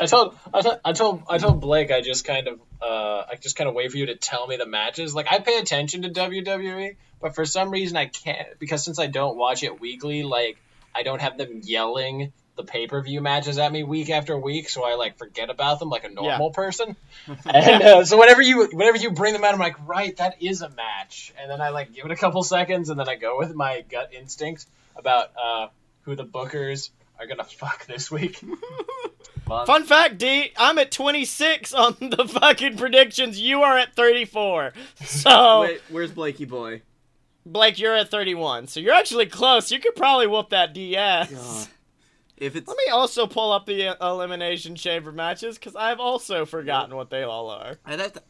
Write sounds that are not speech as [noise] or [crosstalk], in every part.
I told, I told, I told, I told Blake. I just kind of, uh, I just kind of wait for you to tell me the matches. Like I pay attention to WWE, but for some reason I can't because since I don't watch it weekly, like I don't have them yelling the pay per view matches at me week after week, so I like forget about them like a normal yeah. person. [laughs] and uh, so whenever you whenever you bring them out, I'm like, right, that is a match, and then I like give it a couple seconds, and then I go with my gut instinct about uh, who the bookers are gonna fuck this week. [laughs] Fun fact, D, I'm at 26 on the fucking predictions. You are at 34. So Wait, where's Blakey boy? Blake, you're at 31. So you're actually close. You could probably whoop that DS. God. If it's Let me also pull up the uh, elimination chamber matches cuz I've also forgotten what they all are. I'd have to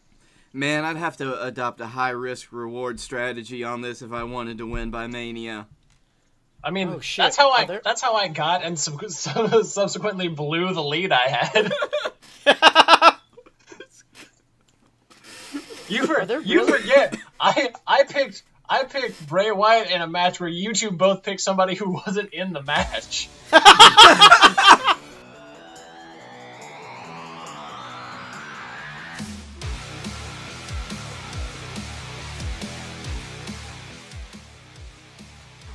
Man, I'd have to adopt a high risk reward strategy on this if I wanted to win by Mania. I mean, oh, that's how I there... that's how I got and sub- [laughs] subsequently blew the lead I had. [laughs] you for, really... you forget. I I picked I picked Bray Wyatt in a match where you two both picked somebody who wasn't in the match. [laughs]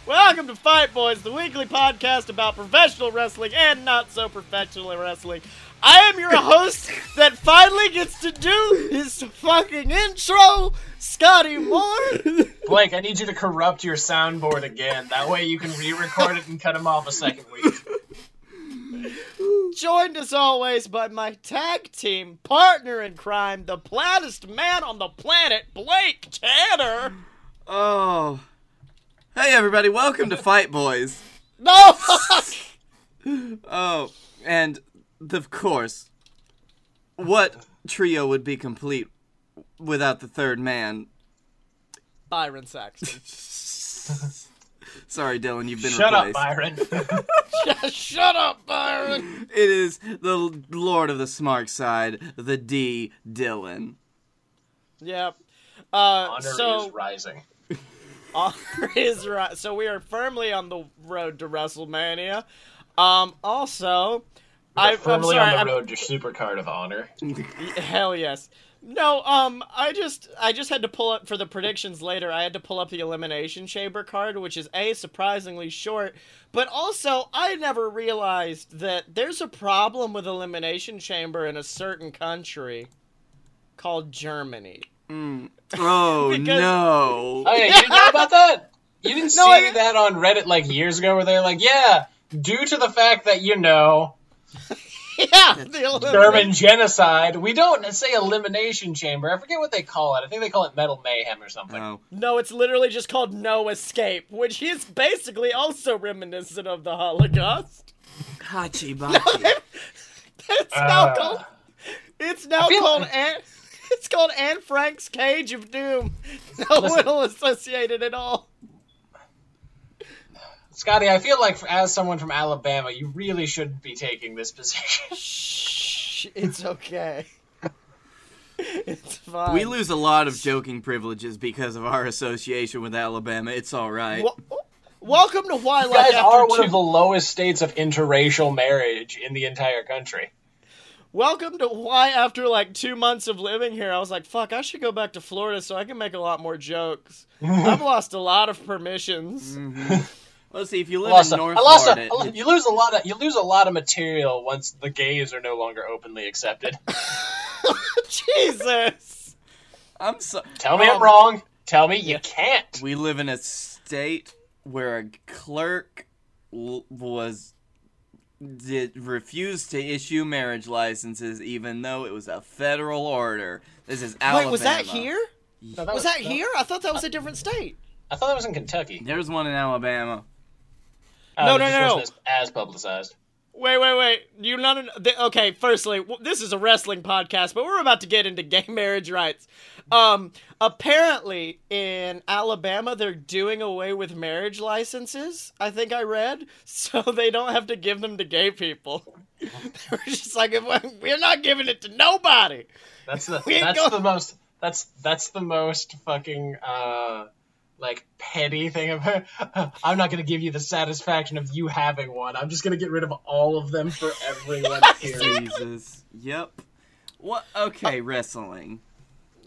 Welcome to Fight Boys, the weekly podcast about professional wrestling and not so professional wrestling. I am your [laughs] host that finally gets to do his fucking intro, Scotty Moore. Blake, I need you to corrupt your soundboard again. That way you can re-record it and cut him off a second week. Joined as always by my tag team partner in crime, the plattest man on the planet, Blake Tanner. Oh. Hey everybody, welcome to Fight Boys. No! [laughs] oh, and of course, what trio would be complete without the third man? Byron Saxton. [laughs] Sorry, Dylan, you've been Shut replaced. up, Byron. [laughs] Shut up, Byron. It is the Lord of the Smart Side, the D Dylan. Yep. Uh, Honor so, is rising. Honor [laughs] is right. So we are firmly on the road to WrestleMania. Um, also, I, firmly sorry, on the road I'm, to Supercard of Honor. [laughs] Hell yes. No, um, I just I just had to pull up for the predictions later. I had to pull up the elimination chamber card, which is a surprisingly short, but also I never realized that there's a problem with elimination chamber in a certain country called Germany. Mm. Oh [laughs] because... no! Oh yeah, you didn't [laughs] know about that? You didn't no, see I... that on Reddit like years ago, where they're like, "Yeah, due to the fact that you know." [laughs] yeah, German genocide. We don't say elimination chamber. I forget what they call it. I think they call it metal mayhem or something. No, no it's literally just called no escape, which is basically also reminiscent of the Holocaust. Hachi bachi. No, it's uh, now called. It's now called. Like... An- it's called Anne Frank's Cage of Doom. [laughs] No Listen, will associated at all. Scotty, I feel like as someone from Alabama, you really shouldn't be taking this position. [laughs] Shh, it's okay. [laughs] it's fine. We lose a lot of joking privileges because of our association with Alabama. It's all right. Well, oh, welcome to Why You guys are one two... of the lowest states of interracial marriage in the entire country. Welcome to why after like two months of living here, I was like, fuck, I should go back to Florida so I can make a lot more jokes. [laughs] I've lost a lot of permissions. Mm-hmm. Let's see if you live in North Florida. A, you lose a lot of you lose a lot of material once the gays are no longer openly accepted. [laughs] [laughs] Jesus. I'm so. Tell me um, I'm wrong. Tell me you can't. We live in a state where a clerk was did refused to issue marriage licenses even though it was a federal order. This is Alabama. Wait, was that here? No, that was, was, that no. here? I thought that was a different state. I thought that was in Kentucky. There's one in Alabama. Uh, no, no, no, no. As, as publicized. Wait, wait, wait. You of okay. Firstly, this is a wrestling podcast, but we're about to get into [laughs] gay marriage rights. Um, apparently in Alabama, they're doing away with marriage licenses. I think I read, [laughs] so they don't have to give them to gay people. [laughs] They're just like, we're not giving it to nobody. That's the that's going... the most that's that's the most fucking uh like petty thing of her. [laughs] I'm not gonna give you the satisfaction of you having one. I'm just gonna get rid of all of them for everyone. [laughs] Period. Jesus. Yep. What? Okay, wrestling.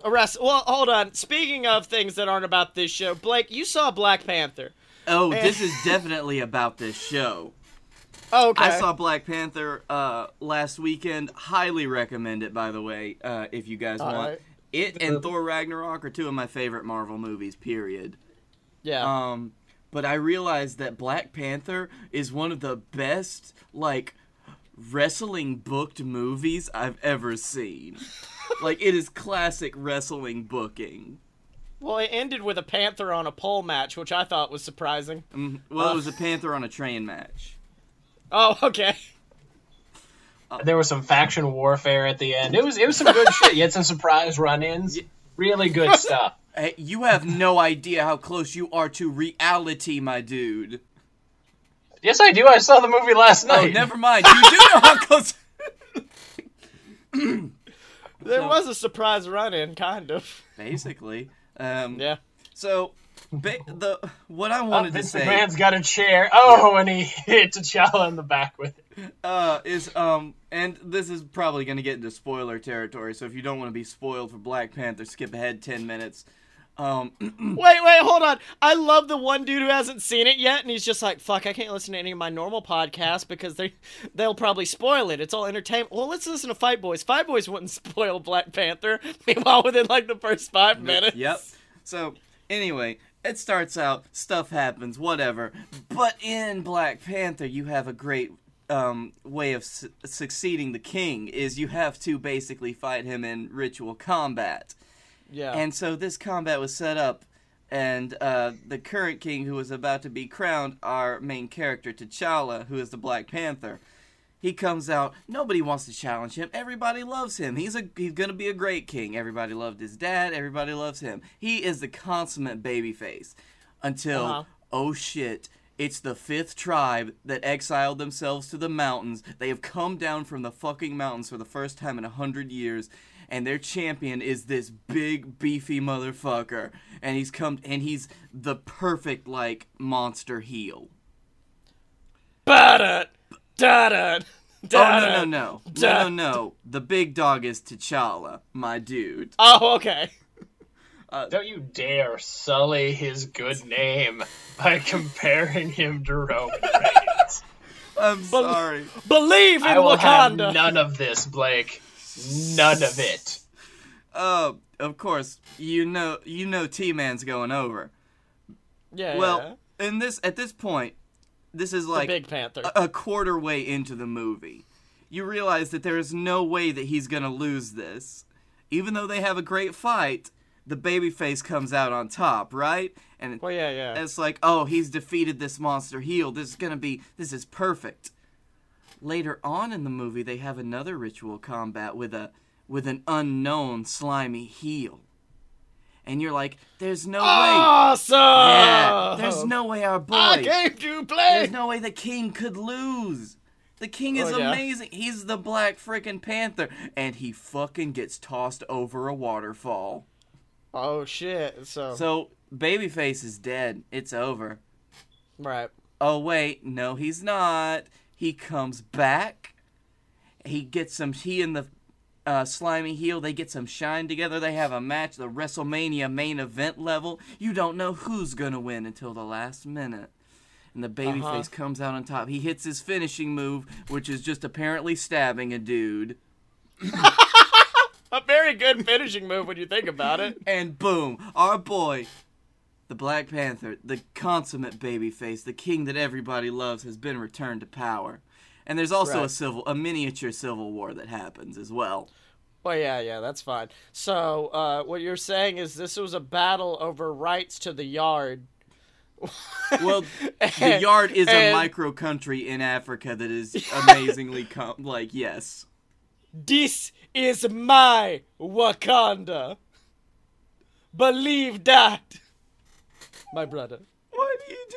Arrest. Well, hold on. Speaking of things that aren't about this show, Blake, you saw Black Panther. Oh, this is [laughs] definitely about this show. Oh, okay. I saw Black Panther uh, last weekend. Highly recommend it, by the way, uh, if you guys All want. right. It and Thor Ragnarok are two of my favorite Marvel movies, period. Yeah. Um, but I realized that Black Panther is one of the best, like, wrestling booked movies I've ever seen. [laughs] like, it is classic wrestling booking. well, it ended with a panther on a pole match, which I thought was surprising. Mhm. Well, Uh. it was a Panther on a train match. Oh, [laughs] okay. There was some faction warfare at the end. It was it was some good shit. You had some surprise run-ins. Really good [laughs] stuff. Hey, you have no idea how close you are to reality, my dude. Yes, I do. I saw the movie last night. Oh, never mind. You do know how close. [laughs] There was a surprise run-in, kind of. Basically, um, Yeah. So, ba- the what I Oh, wanted to Vince say McMahon's got a chair. Oh, and he [laughs] hit T'Challa in the back with it. Uh, is um, and this is probably going to get into spoiler territory. So if you don't want to be spoiled for Black Panther, skip ahead ten minutes. Um, [clears throat] Wait, wait, hold on. I love the one dude who hasn't seen it yet, and he's just like, "Fuck, I can't listen to any of my normal podcasts because they they'll probably spoil it. It's all entertainment." Well, let's listen to Fight Boys. Fight Boys wouldn't [laughs] spoil Black Panther. [laughs] Meanwhile, within like the first five minutes. Yep. So anyway, it starts out, stuff happens, whatever. But in Black Panther, you have a great um, way of su- succeeding the king. Is you have to basically fight him in ritual combat. Yeah. And so this combat was set up, and uh, the current king, who was about to be crowned, our main character T'Challa, who is the Black Panther, he comes out. Nobody wants to challenge him. Everybody loves him. He's a he's gonna be a great king. Everybody loved his dad. Everybody loves him. He is the consummate babyface. Until Uh-huh. oh shit. It's the fifth tribe that exiled themselves to the mountains. They have come down from the fucking mountains for the first time in a hundred years, and their champion is this big beefy motherfucker. And he's come and he's the perfect like monster heel. Ba-da, da-da, Oh no da-da. no no no Da- no no! The big dog is T'Challa, my dude. Oh, okay. Don't you dare sully his good name by [laughs] comparing him to Roman [laughs] Reigns. I'm sorry. Believe in I will have Wakanda. none of this, Blake. None of it. Uh, of course you know you know T Man's going over. yeah. Well, in this at this point, this is the like Big Panther. a, a quarter way into the movie. You realize that there is no way that he's gonna lose this, even though they have a great fight. The babyface comes out on top, right? And well, yeah, yeah. it's like, oh, he's defeated this monster heel. This is gonna be, this is perfect. Later on in the movie, they have another ritual combat with a, with an unknown slimy heel, and you're like, there's no way. awesome. Yeah, there's no way our boy. I came to play. There's no way the king could lose. The king is Oh, yeah. amazing. He's the Black freaking Panther, and he fucking gets tossed over a waterfall. Oh shit. So, So Babyface is dead. It's over. right. Oh wait, no, he's not. He comes back. He gets some. He and the uh, slimy heel. They get some shine together. They have a match. The WrestleMania main event level. You don't know who's gonna win until the last minute. And the babyface Uh-huh. comes out on top. He hits his finishing move, which is just apparently stabbing a dude. [laughs] [laughs] A very good finishing move when you think about it. And boom, our boy, the Black Panther, the consummate babyface, the king that everybody loves, has been returned to power. And there's also a civil, a miniature civil war that happens as well. Well, yeah, yeah, that's fine. So, uh, what you're saying is this was a battle over rights to the yard. [laughs] Well, the yard is a micro country in Africa that is [laughs] amazingly com- like yes. This is my Wakanda. Believe that, my brother. Why do you do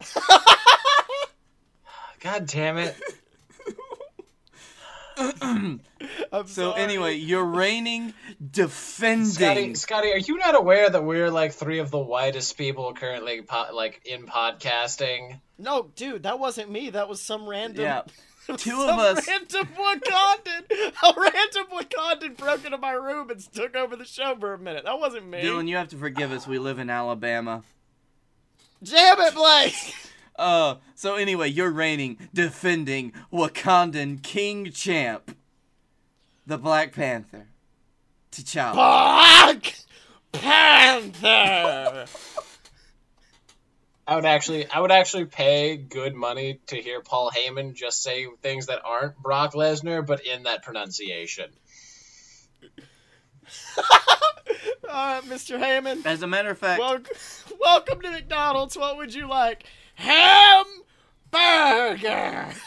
these things? [laughs] God damn it. [laughs] I'm So sorry. anyway, you're reigning, defending. Scotty, Scotty, are you not aware that we're like three of the whitest people currently, po- like in podcasting? no, dude, that wasn't me. That was some random. Yeah. Two of us- Random Wakandan. A random Wakandan broke into my room and took over the show for a minute. That wasn't me. Dylan, you have to forgive us. We live in Alabama. Damn it, Blake. Uh, so anyway, you're reigning, defending Wakandan King Champ, the Black Panther, T'Challa. Black Panther. I would actually, I would actually pay good money to hear Paul Heyman just say things that aren't Brock Lesnar, but in that pronunciation. [laughs] All right, Mr. Heyman. As a matter of fact, Welcome, welcome to McDonald's. What would you like? Hamburger.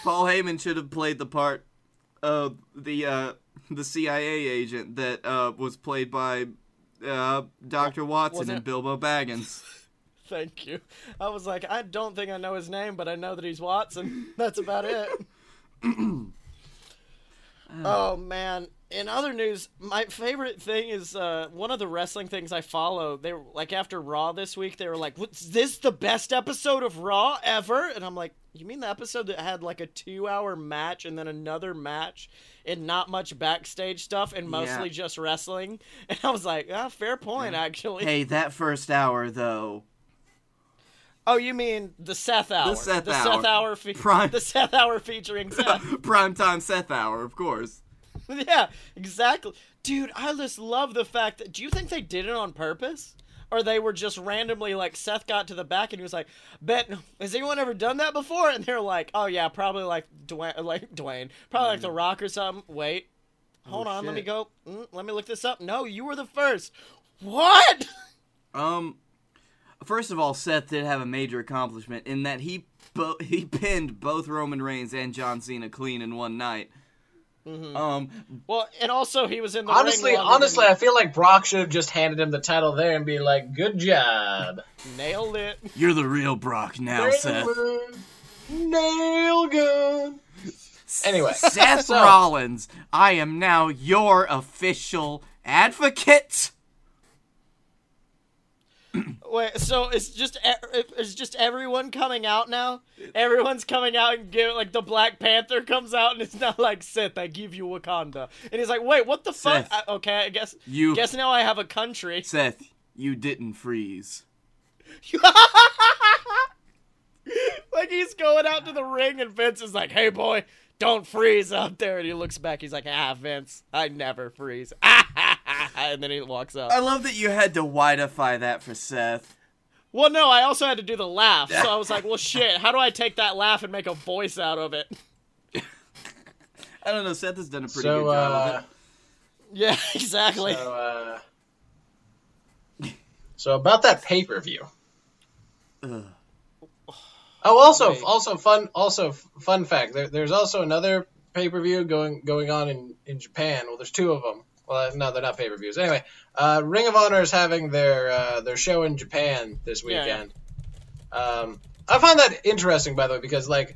Paul Heyman should have played the part of the uh, the CIA agent that uh, was played by uh, Doctor Watson and Bilbo Baggins. [laughs] [laughs] Thank you. I was like, I don't think I know his name, but I know that he's Watson. That's about it. [laughs] [clears throat] oh man. In other news, my favorite thing is uh, one of the wrestling things I follow. They were like after Raw this week, they were like, "Was this the best episode of Raw ever?" And I'm like, "You mean the episode that had like a two-hour match and then another match and not much backstage stuff and mostly Yeah. just wrestling?" [laughs] And I was like, "Ah, fair point, actually." hey, that first hour though. Oh, you mean the Seth hour? The Seth the hour. Seth hour. Fe- [laughs] Prime- The Seth hour featuring [laughs] Seth. Primetime Seth hour, of course. [laughs] yeah, exactly, dude. I just love the fact that. Do you think they did it on purpose, or they were just randomly like Seth got to the back and he was like, "Bet has anyone ever done that before?" And they're like, "Oh yeah, probably like Dwayne, like Dwayne, probably like The Rock or something." Wait, hold Oh, on, let me go. Mm, let me look this up. No, you were the first. What? Um, first of all, Seth did have a major accomplishment in that he bo- [laughs] he pinned both Roman Reigns and John Cena clean in one night. Um, Well, and also he was in the honestly, ring honestly, than- I feel like Brock should have just handed him the title there and be like, "Good job." nailed it. you're the real Brock now, Seth. Nail gun. Anyway, Seth [laughs] so- Rollins, I am now your official advocate. Wait, so it's just it's just everyone coming out now. Everyone's coming out and give like the Black Panther comes out and it's [laughs] not like Sith. I give you Wakanda, and he's like, wait, what the fuck? I, okay, I guess you- guess now I have a country. Seth, you didn't freeze. [laughs] like he's going out to the ring and Vince is like, hey boy, don't freeze out there. And he looks back, he's like, ah Vince, I never freeze. [laughs] and then he walks up. I love that you had to whiteify that for Seth. Well, no, I also had to do the laugh, so I was like, well [laughs] shit, how do I take that laugh and make a voice out of it? [laughs] I don't know. Seth has done a pretty So, good job uh, of it. Yeah, exactly. so, uh, so about that pay per view. Oh, also, Wait. also fun, also fun fact. There, there's also another pay per view going going on in, in Japan. Well, there's two of them. Well, no, they're not pay per views. Anyway, uh, Ring of Honor is having their uh, their show in Japan this Yeah, yeah. weekend. Um, I find that interesting, by the way, because like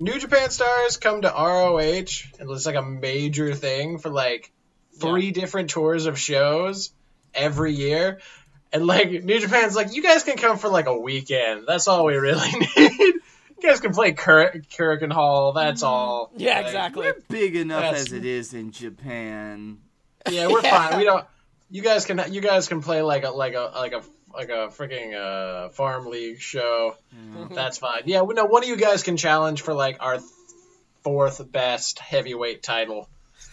New Japan stars come to ROH, and it's like a major thing for like three different tours of shows every year. And like New Japan's like, you guys can come for like a weekend. That's all we really [laughs] need. you guys can play Kur- Korakuen Hall. That's all. Mm-hmm. Yeah, Like, exactly. We're big enough That's- as it is in Japan. Yeah, we're Yeah. fine. We don't. You guys can. You guys can play like a like a like a like a freaking uh, farm league show. That's fine. Yeah, no. One of you guys can challenge for like our fourth best heavyweight title.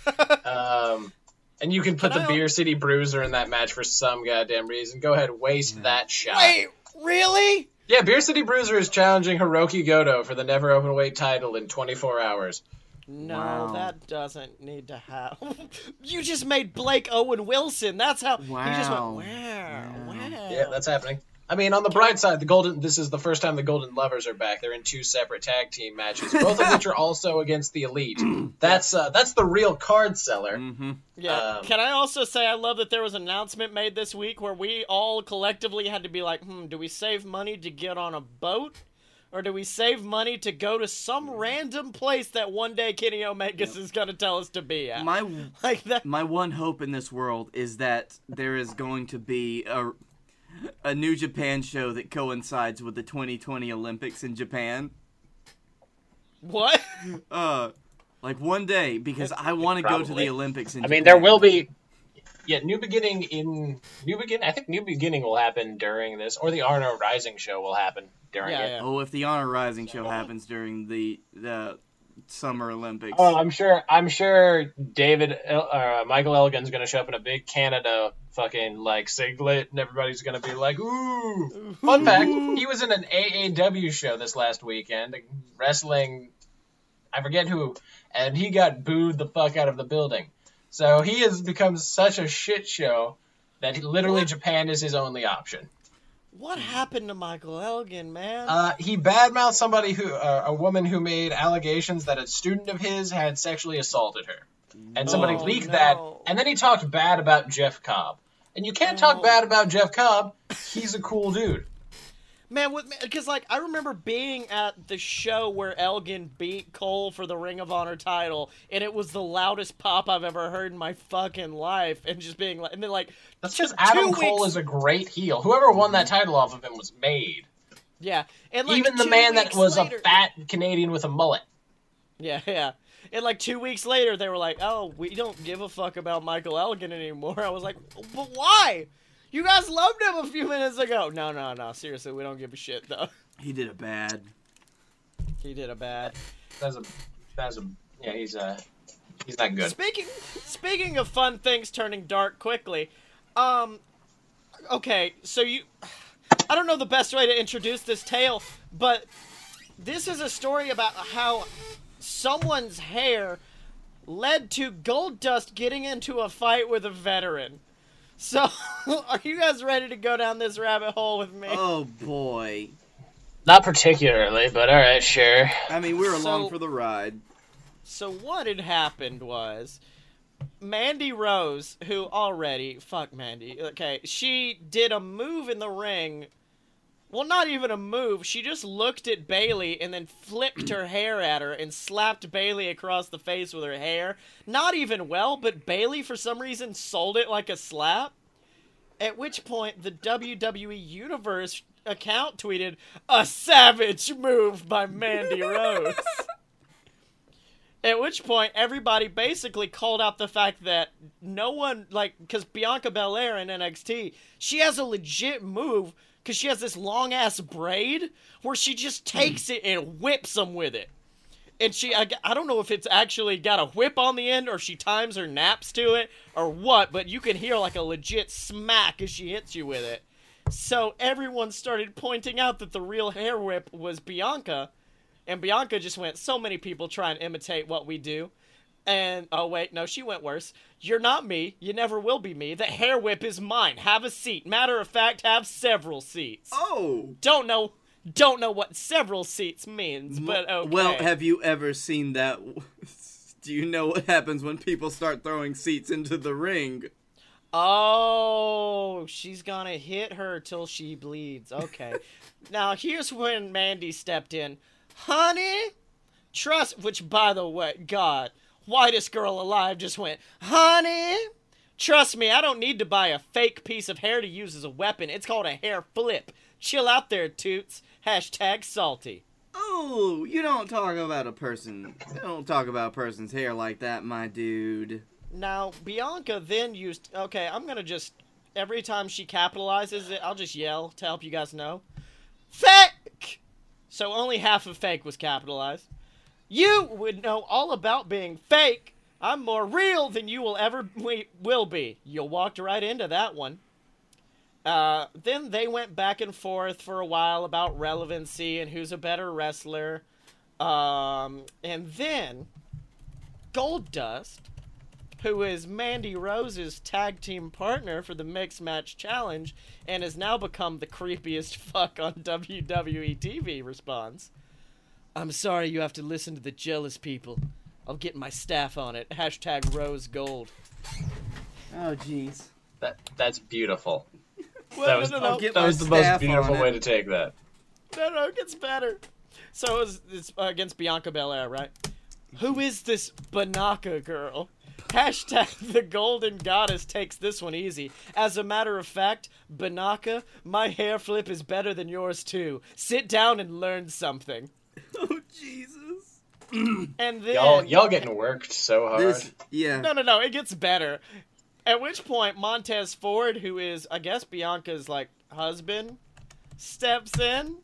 [laughs] um, and you can put Can the Beer City Bruiser in that match for some goddamn reason. Go ahead, waste mm. that shot. Wait, really? Yeah, Beer City Bruiser is challenging Hirooki Goto for the never open weight title in 24 hours. No, Wow. that doesn't need to happen. [laughs] you just made Blake Owen Wilson. That's how he just went. Wow. Wow, wow. Yeah, that's happening. I mean, on the bright side, the Golden. This is the first time the Golden Lovers are back. They're in two separate tag team matches, both of which are also against the Elite. [clears throat] That's uh, that's the real card seller. Mm-hmm. Yeah. Um, Can I also say I love that there was an announcement made this week where we all collectively had to be like, hmm, do we save money to get on a boat? or do we save money to go to some random place that one day Kenny Omega is going to tell us to be at? My [laughs] like that. my one hope in this world is that there is going to be a a New Japan show that coincides with the 2020 Olympics in Japan. What? Uh, like one day because I want to go to the Olympics in. I mean, Japan. there will be. Yeah, new beginning in new begin. I think new beginning will happen during this, or the Honor Rising show will happen during Yeah, it. yeah. Oh, if the Honor Rising show happens during the the Summer Olympics. Oh, I'm sure. I'm sure David, uh, Michael Elgin's gonna show up in a big Canada fucking like singlet, and everybody's gonna be like, "Ooh!" Fun fact: He was in an AAW show this last weekend, wrestling. I forget who, and he got booed the fuck out of the building. So he has become such a shit show that he, literally Japan is his only option. What happened to Michael Elgin, man? Uh, he badmouthed somebody who, uh, a woman who made allegations that a student of his had sexually assaulted her, and somebody Oh, leaked no. that. And then he talked bad about Jeff Cobb, and you can't talk bad about Jeff Cobb. He's a cool dude. Man, with because like I remember being at the show where Elgin beat Cole for the Ring of Honor title, and it was the loudest pop I've ever heard in my fucking life, and just being like, and then like, That's just Adam Cole weeks- is a great heel. Whoever won that title off of him was made. yeah, and like Even the man that was later- a fat Canadian with a mullet. yeah, [laughs] yeah, and like two weeks later, they were like, oh, we don't give a fuck about Michael Elgin anymore. [laughs] I was like, but why? You guys loved him a few minutes ago. No, no, no. Seriously, we don't give a shit though. he did a bad. He did a bad. That's a, that's a, yeah. He's uh, he's not good. Speaking speaking of fun things turning dark quickly, um okay, so you I don't know the best way to introduce this tale, but this is a story about how someone's hair led to Goldust getting into a fight with a veteran. So, [laughs] are you guys ready to go down this rabbit hole with me? Oh boy. Not particularly, but all right, sure. I mean, we're along for the ride. So what had happened was Mandy Rose, who already fuck Mandy, okay, she did a move in the ring. Well, not even a move. She just looked at Bayley and then flipped her hair at her and slapped Bayley across the face with her hair. Not even well, but Bayley for some reason sold it like a slap. At which point the WWE Universe account tweeted a savage move by Mandy [laughs] Rose. At which point, everybody basically called out the fact that no one, like, because Bianca Belair in NXT, she has a legit move because she has this long ass braid where she just hmm. takes it and whips them with it. And she, I, I don't know if it's actually got a whip on the end or she times her naps to it or what, but you can hear like a legit smack as she hits you with it. So everyone started pointing out that the real hair whip was Bianca. And Bianca just went, so many people try and imitate what we do. And, oh, wait, no, she went worse. You're not me. You never will be me. The hair whip is mine. Have a seat. Matter of fact, have several seats. Oh. Don't know, don't know what several seats means, but okay. Well, have you ever seen that? [laughs] Do you know what happens when people start throwing seats into the ring? Oh, she's gonna hit her till she bleeds. Okay. [laughs] now here's when Mandy stepped in. Honey, trust which by the way, God, whitest girl alive just went, Honey, trust me, I don't need to buy a fake piece of hair to use as a weapon. It's called a hair flip. Chill out there, toots. Hashtag salty. Oh, you don't talk about a person. You don't talk about a person's hair like that, my dude. Now, Bianca then used. Okay, I'm gonna just. Every time she capitalizes it, I'll just yell to help you guys know. Fake! So only half of fake was capitalized. You would know all about being fake. I'm more real than you will ever we, will be. You walked right into that one. Uh, then they went back and forth for a while about relevancy and who's a better wrestler. Um, and then Goldust who is Mandy Rose's tag team partner for the Mixed Match Challenge and has now become the creepiest [laughs] fuck on WWE TV, responds. I'm sorry you have to listen to the jealous people. I'll get my staff on it. Hashtag Rose Gold. Oh, jeez. That that's beautiful. Well, [laughs] That was- no, no, no. That was the most beautiful way to take that. No, no, it gets better. So it was, it's against Bianca Belair, right? Who is this Banaka girl? Hashtag [laughs] the golden goddess takes this one easy. As a matter of fact, Banaka, my hair flip is better than yours too. Sit down and learn something. [laughs] Oh Jesus. [clears throat] And then Y'all, y'all getting worked so hard. This yeah. No, no, no. It gets better. At which point, Montez Ford, who is, I guess, Bianca's like husband, steps in.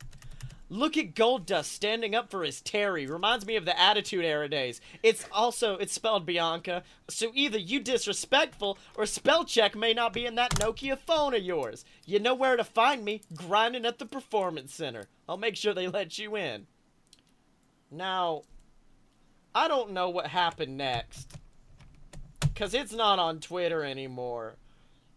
Look at Goldust standing up for his Terry. Reminds me of the Attitude Era days. It's also it's spelled Bianca, so either you disrespectful or spell check may not be in that Nokia phone of yours. You know where to find me, grinding at the Performance Center. I'll make sure they let you in. Now, I don't know what happened next because it's not on Twitter anymore.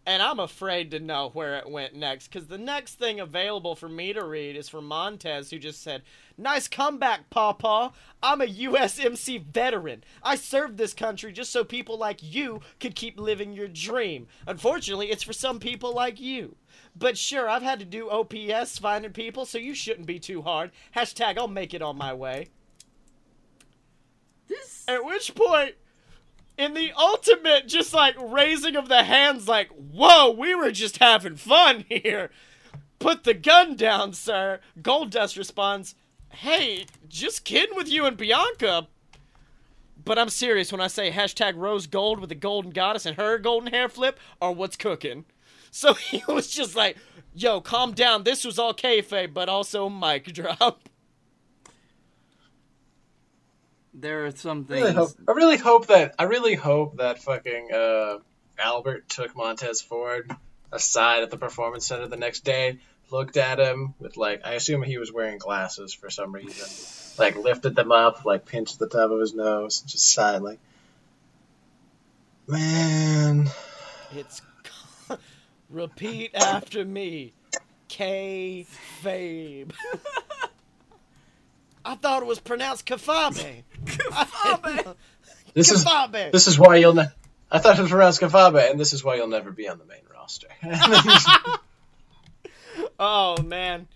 And I'm afraid to know where it went next because the next thing available for me to read is from Montez, who just said, Nice comeback, Papa. I'm a USMC veteran. I served this country just so people like you could keep living your dream. Unfortunately, it's for some people like you. But sure, I've had to do OPS finding people, so you shouldn't be too hard. Hashtag, I'll make it on my way. This At which point, in the ultimate, just like raising of the hands, like, whoa, we were just having fun here. Put the gun down, sir. Goldust responds, hey, just kidding with you and Bianca. But I'm serious when I say hashtag rose gold with the golden goddess and her golden hair flip are what's cooking. [laughs] So he was just like, yo, calm down. This was all kayfabe, but also mic [laughs] drop. There are some I really, hope, things. I really hope that I really hope that fucking uh, Albert took Montez Ford aside at the performance center the next day, looked at him with like I assume he was wearing glasses for some reason, like lifted them up, like pinched the top of his nose, just sighed like, man, It's [laughs] repeat after me. K Fabe. [laughs] I thought it was pronounced Kafabe. Kafabe. this is Kafabe. this is why you'll. Ne- I thought it was pronounced Kafabe, and this is why you'll never be on the main roster. [laughs] Oh man.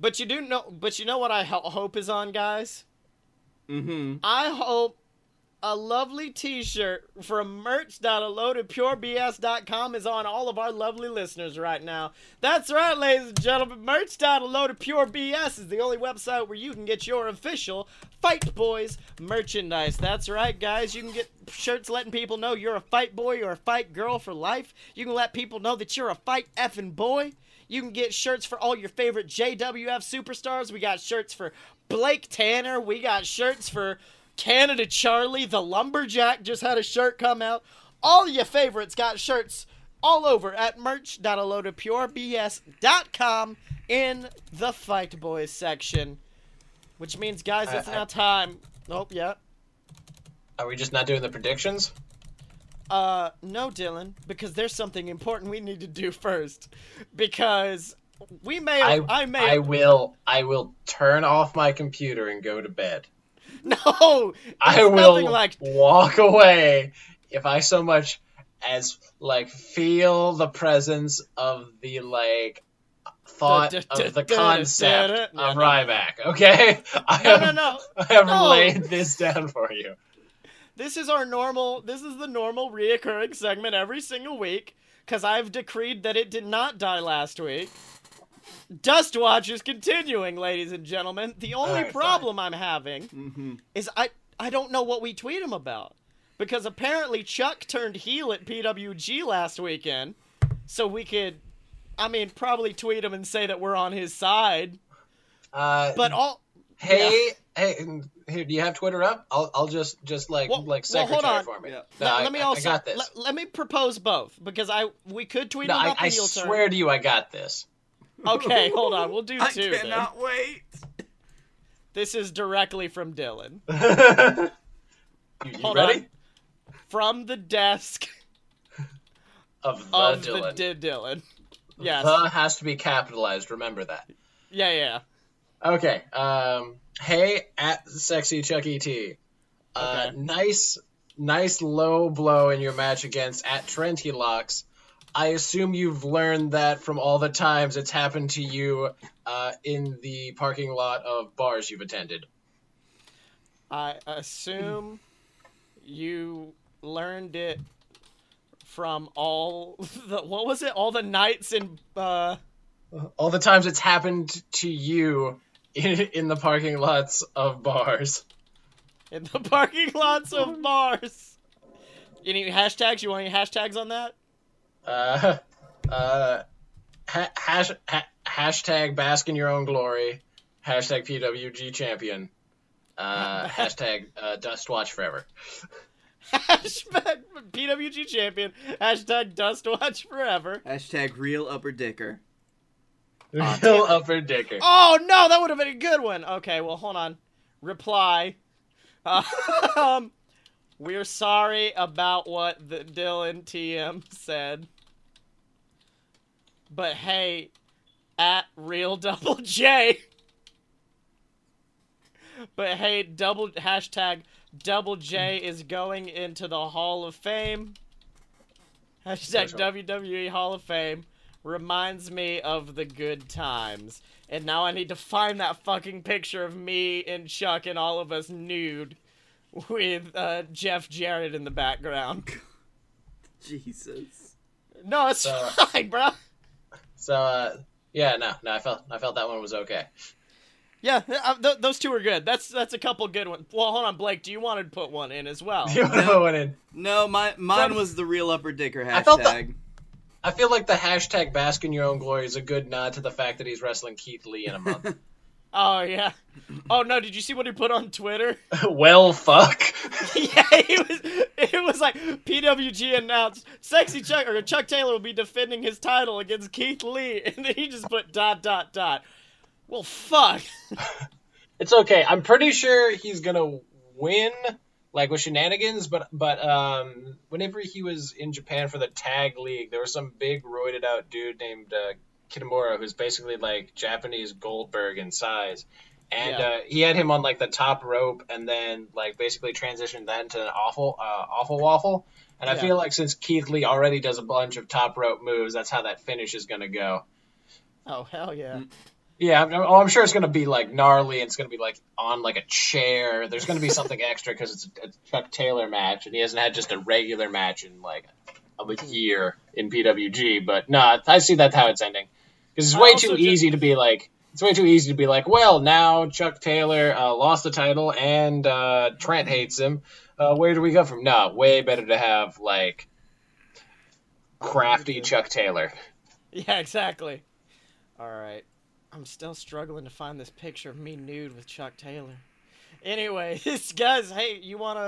But you do know but you know what I ho- hope is on guys? Mm-hmm. I hope a lovely t-shirt from merch.loadedpurebs.com is on all of our lovely listeners right now. That's right, ladies and gentlemen. Merch.loadedpurebs is the only website where you can get your official Fight Boys merchandise. That's right, guys. You can get shirts letting people know you're a fight boy or a fight girl for life. You can let people know that you're a fight effing boy. You can get shirts for all your favorite JWF superstars. We got shirts for Blake Tanner. We got shirts for Canada Charlie. The Lumberjack just had a shirt come out. All your favorites got shirts all over at merch.loadedpurebs.com in the Fight Boys section. Which means, guys, it's I- I- now time. Oh, yeah. Are we just not doing the predictions? Uh, no, Dylan, because there's something important we need to do first. Because we may, I, I, may, I will I will turn off my computer and go to bed. [laughs] no, I will like walk away if I so much as like feel the presence of the like thought Da- da- of the da- da- concept da- da- of no, no. Ryback. Okay, [laughs] I no, have, no, no. I have No. laid this down for you. This is our normal. This is the normal reoccurring segment every single week. Because I've decreed that it did not die last week. Dust Watch is continuing, ladies and gentlemen. The only Alright, fine. problem I'm having Mm-hmm. is I I don't know what we tweet him about because apparently Chuck turned heel at PWG last weekend, so we could, I mean, probably tweet him and say that we're on his side. Uh, But all hey, hey, here, do you have Twitter up? I'll, I'll just just like Well- like well, hold on. for me. Yeah. No, let, I, let me also I got this. Let, let me propose both because I we could tweet no, him I, about the I heel turn. swear to you, I got this. Okay, hold on. We'll do I two. then. cannot wait. This is directly from Dylan. [laughs] you you Hold ready? on. From the desk Of the of Dylan. the D- Dylan. Yes. The has to be capitalized. Remember that. Yeah, yeah. Okay. Um. Hey, at sexy Chuck E. T. Uh, Okay. nice, nice low blow in your match against at Trenty Locks. I assume you've learned that from all the times it's happened to you uh, in the parking lot of bars you've attended. I assume you learned it from all the what was it? All the nights in uh All the times it's happened to you in, in the parking lots of bars. in the [laughs] parking lots of bars. Any hashtags? You want any hashtags on that? Uh, [laughs] uh, ha- hash, ha- hashtag bask in your own glory. Hashtag PWG champion. Uh, [laughs] hashtag uh, dust watch forever. Hashtag PWG champion. Hashtag Dust Watch Forever. Hashtag real upper dicker. damn Real it. upper dicker. Oh no, that would have been a good one. Okay, well hold on. Reply. [laughs] Um, we're sorry about what the Dylan TM said. But hey, at real double J. But hey, double hashtag double J is going into the Hall of Fame. Hashtag WWE Hall of Fame reminds me of the good times. And now I need to find that fucking picture of me and Chuck and all of us nude with uh, Jeff Jarrett in the background. [laughs] Jesus. No, it's Uh, fine, bro. So uh, yeah, no, no, I felt I felt that one was okay. Yeah, uh, th- those two are good. That's that's a couple good ones. Well, hold on, Blake. Do you want to put one in as well? [laughs] You wanna put one in? No, my mine That- was the real upper dicker I felt that- hashtag. I feel like the hashtag bask in your own glory is a good nod to the fact that he's wrestling Keith Lee in a month. [laughs] Oh yeah. Oh no, did you see what he put on Twitter? [laughs] [laughs] well, fuck. yeah, he was. It was like PWG announced Sexy Chuck or Chuck Taylor will be defending his title against Keith Lee, [laughs] and then he just put dot dot dot. Well, fuck. It's okay. I'm pretty sure he's gonna win, like with shenanigans. But but um, whenever he was in Japan for the tag league, there was some big roided out dude named uh, Kitamura who's basically like Japanese Goldberg in size. And Yeah. uh, he had him on like the top rope, and then like basically transitioned that into an awful, uh, awful waffle. And I feel like since Keith Lee already does a bunch of top rope moves, that's how that finish is gonna go. Oh hell yeah. Yeah, I'm, oh, I'm sure it's gonna be like gnarly, and it's gonna be like on like a chair. There's gonna be something [laughs] extra because it's a, a Chuck Taylor match, and he hasn't had just a regular match in like a year in PWG. But no, I see that's how it's ending because it's I way too easy to be like. It's way too easy to be like, well, now Chuck Taylor uh, lost the title and uh, Trent hates him. Uh, where do we go from? No, way better to have like crafty Chuck Taylor. Yeah, exactly. All right. I'm still struggling to find this picture of me nude with Chuck Taylor. Anyway, [laughs] guys, hey, you want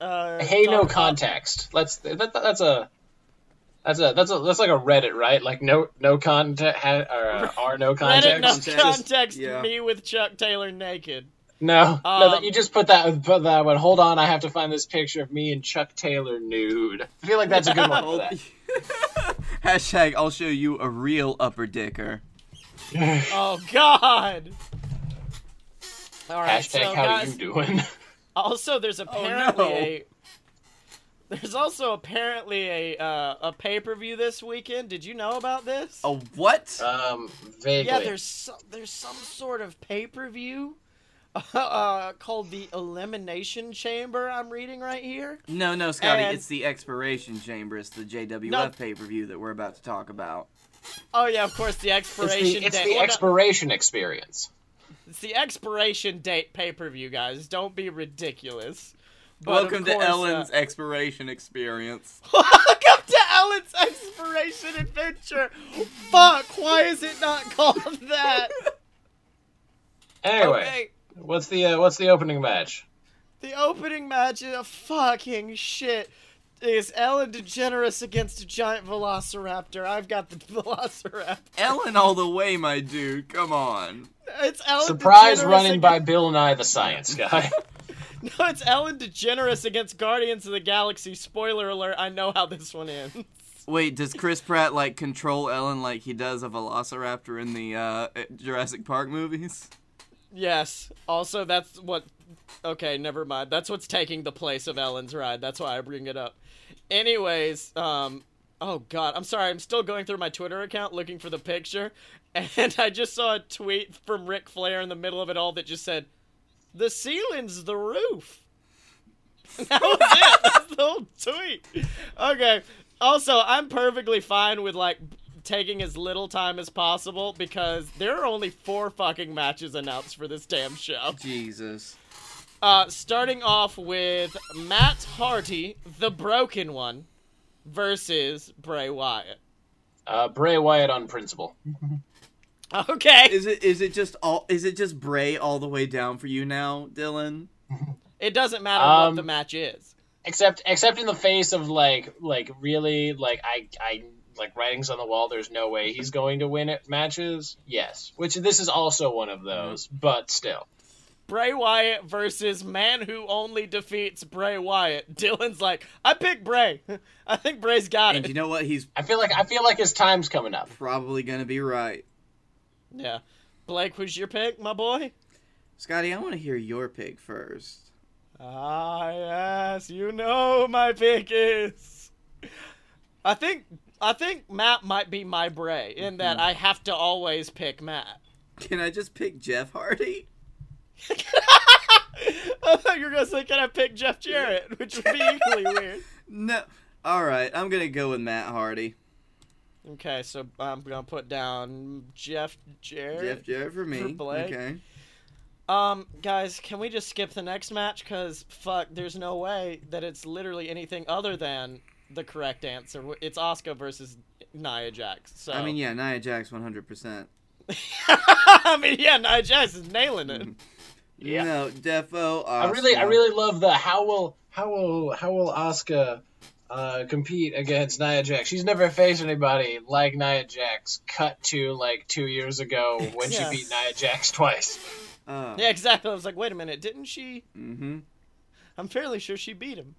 to? Uh, Hey, no about- context. Let's that, that's a that's a that's a that's like a Reddit, right? Like no no context or uh, are no Reddit, no context. Context. context. Yeah. Me with Chuck Taylor naked. No, no, Um, that you just put that put that one. Hold on, I have to find this picture of me and Chuck Taylor nude. I feel like that's a good one [laughs] for that. [laughs] hashtag I'll show you a real upper dicker. [laughs] Oh God. All right, Hashtag so how guys, you doing? Also, there's apparently no. a there's also apparently a uh, a pay per view this weekend. Did you know about this? A what? Um, vaguely. yeah, there's so, there's some sort of pay per view [laughs] uh, called the Elimination Chamber. I'm reading right here. no, no, Scotty, and- it's the expiration chamber. It's the JWF No. pay per view that we're about to talk about. Oh yeah, of course the it's expiration the, it's date. the well, no, expiration experience. it's the expiration date pay per view, guys. Don't be ridiculous. But of Welcome to course, uh, Ellen's expiration experience. [laughs] Welcome to Ellen's expiration Adventure. Fuck, why is it not [laughs] called that? Anyway, Okay, what's the uh, what's the opening match? the opening match is a fucking shit. Is Ellen DeGeneres against a giant velociraptor? I've got the [laughs] velociraptor. Ellen all the way, my dude. Come on. It's Ellen Surprise DeGeneres running by against- Bill Nye the Science Guy. [laughs] No, it's Ellen DeGeneres against Guardians of the Galaxy. Spoiler alert, I know how this one ends. Wait, does Chris Pratt like control Ellen like he does a Velociraptor in the uh, Jurassic Park movies? Yes. Also, that's what. Okay, never mind. That's what's taking the place of Ellen's ride. That's why I bring it up. Anyways, um, Oh God, I'm sorry. I'm still going through my Twitter account looking for the picture, [laughs] and I just saw a tweet from Ric Flair in the middle of it all that just said, "The ceiling's the roof." [laughs] that was it. [laughs] That's the whole tweet. Okay. Also, I'm perfectly fine with like taking as little time as possible because there are only four fucking matches announced for this damn show. Jesus. Uh, starting off with Matt Hardy, the broken one, versus Bray Wyatt. Uh, Bray Wyatt on principle. [laughs] [laughs] Okay. Is it is it just all is it just Bray all the way down for you now, Dylan? [laughs] It doesn't matter what Um, the match is. Except, except in the face of like, like really, like I, I like writings on the wall. There's no way he's going to win it matches. Yes, which this is also one of those, but still. Bray Wyatt versus man who only defeats Bray Wyatt. [laughs] Dylan's like, I pick Bray. I think Bray's got And it. And you know what? He's I feel like I feel like his time's coming up. probably gonna be right. Yeah. Blake, who's your pick, my boy? Scotty, I want to hear your pick first. Ah, yes, you know my pick is. I think I think Matt might be my Bray in that I have to always pick Matt. Can I just pick Jeff Hardy? [laughs] I thought you were gonna say, "Can I pick Jeff Jarrett?" [laughs] Which would be equally weird. [laughs] No. All right, I'm gonna go with Matt Hardy. Okay, so I'm gonna put down Jeff Jarrett. Jeff Jarrett for me. For Blake. Okay. Um, guys, can we just skip the next match? Cause fuck, there's no way that it's literally anything other than the correct answer. It's Asuka versus Nia Jax. So I mean, yeah, Nia Jax 100%. [laughs] I mean, yeah, Nia Jax is nailing it. [laughs] Yeah. No, Defo. I really, I really love the how will how will how will Asuka uh, compete against Nia Jax? She's never faced anybody like Nia Jax. Cut to like two years ago when Yeah. she beat Nia Jax twice. Uh, Yeah, exactly. I was like, wait a minute, didn't she? Mm-hmm. I'm fairly sure she beat him.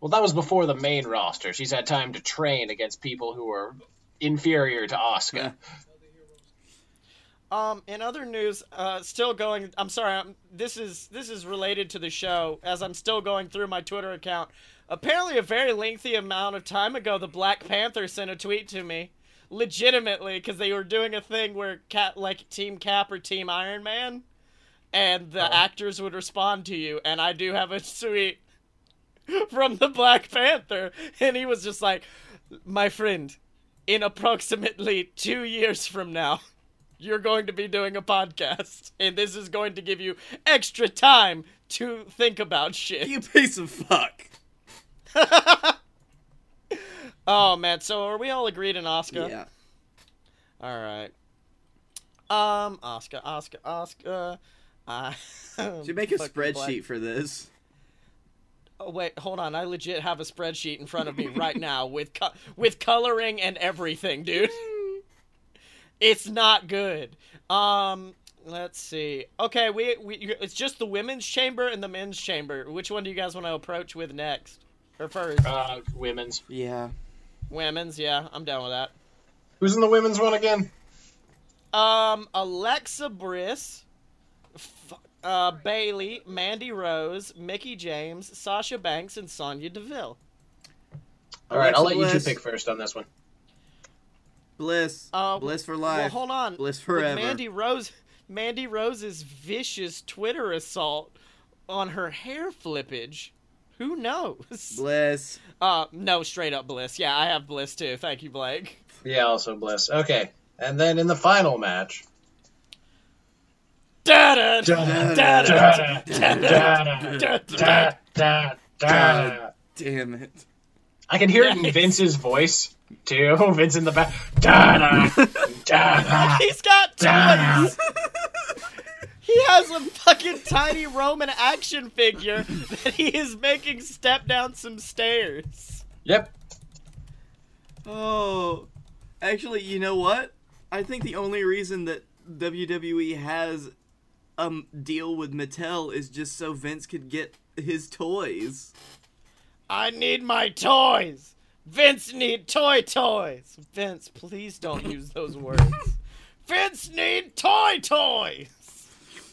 Well, that was before the main roster. She's had time to train against people who are inferior to Asuka. Um, in other news, uh, still going. I'm sorry. I'm, this is this is related to the show. As I'm still going through my Twitter account. Apparently, a very lengthy amount of time ago, the Black Panther sent a tweet to me, legitimately, because they were doing a thing where Cap, like Team Cap or Team Iron Man, and the Oh. actors would respond to you. And I do have a tweet [laughs] from the Black Panther, and he was just like, "My friend, in approximately two years from now." you're going to be doing a podcast, and this is going to give you extra time to think about shit. You piece of fuck. [laughs] oh man, so are we all agreed in Asuka? Yeah. All right. Um, Asuka, Asuka, Asuka. Uh, Should make a spreadsheet black- for this. Oh, wait, hold on. I legit have a spreadsheet in front of me right [laughs] now with co- with coloring and everything, dude. [laughs] it's not good. Um, let's see. Okay, we we it's just the women's chamber and the men's chamber. Which one do you guys want to approach with next or first? Uh, women's. Yeah. women's, yeah, I'm down with that. Who's in the women's one again? Um, Alexa Bliss, f- uh, Bayley, Mandy Rose, Mickie James, Sasha Banks, and Sonya Deville. All right, I'll let Alexa you two pick first on this one. Bliss. Uh, Bliss for life. Well, life. hold on. Bliss With forever. Mandy Rose, Mandy Rose's vicious Twitter assault on her hair flippage. Who knows? Bliss. Uh, no, straight up Bliss. Yeah, I have Bliss too. Thank you, Blake. Yeah, also Bliss. Okay, and then in the final match. Da-da, Da- da-da, da- da- da- da- da. Damn it. I can hear it in Vince's voice too. [laughs] Vince in the back. [laughs] He's got two. [laughs] Da. Like, he has a fucking tiny Roman action figure that he is making step down some stairs. Yep. Oh, actually, you know what? I think the only reason that WWE has a um, deal with Mattel is just so Vince could get his toys. I need my toys. Vince need toy toys. Vince, please don't use those words. [laughs] Vince need toy toys.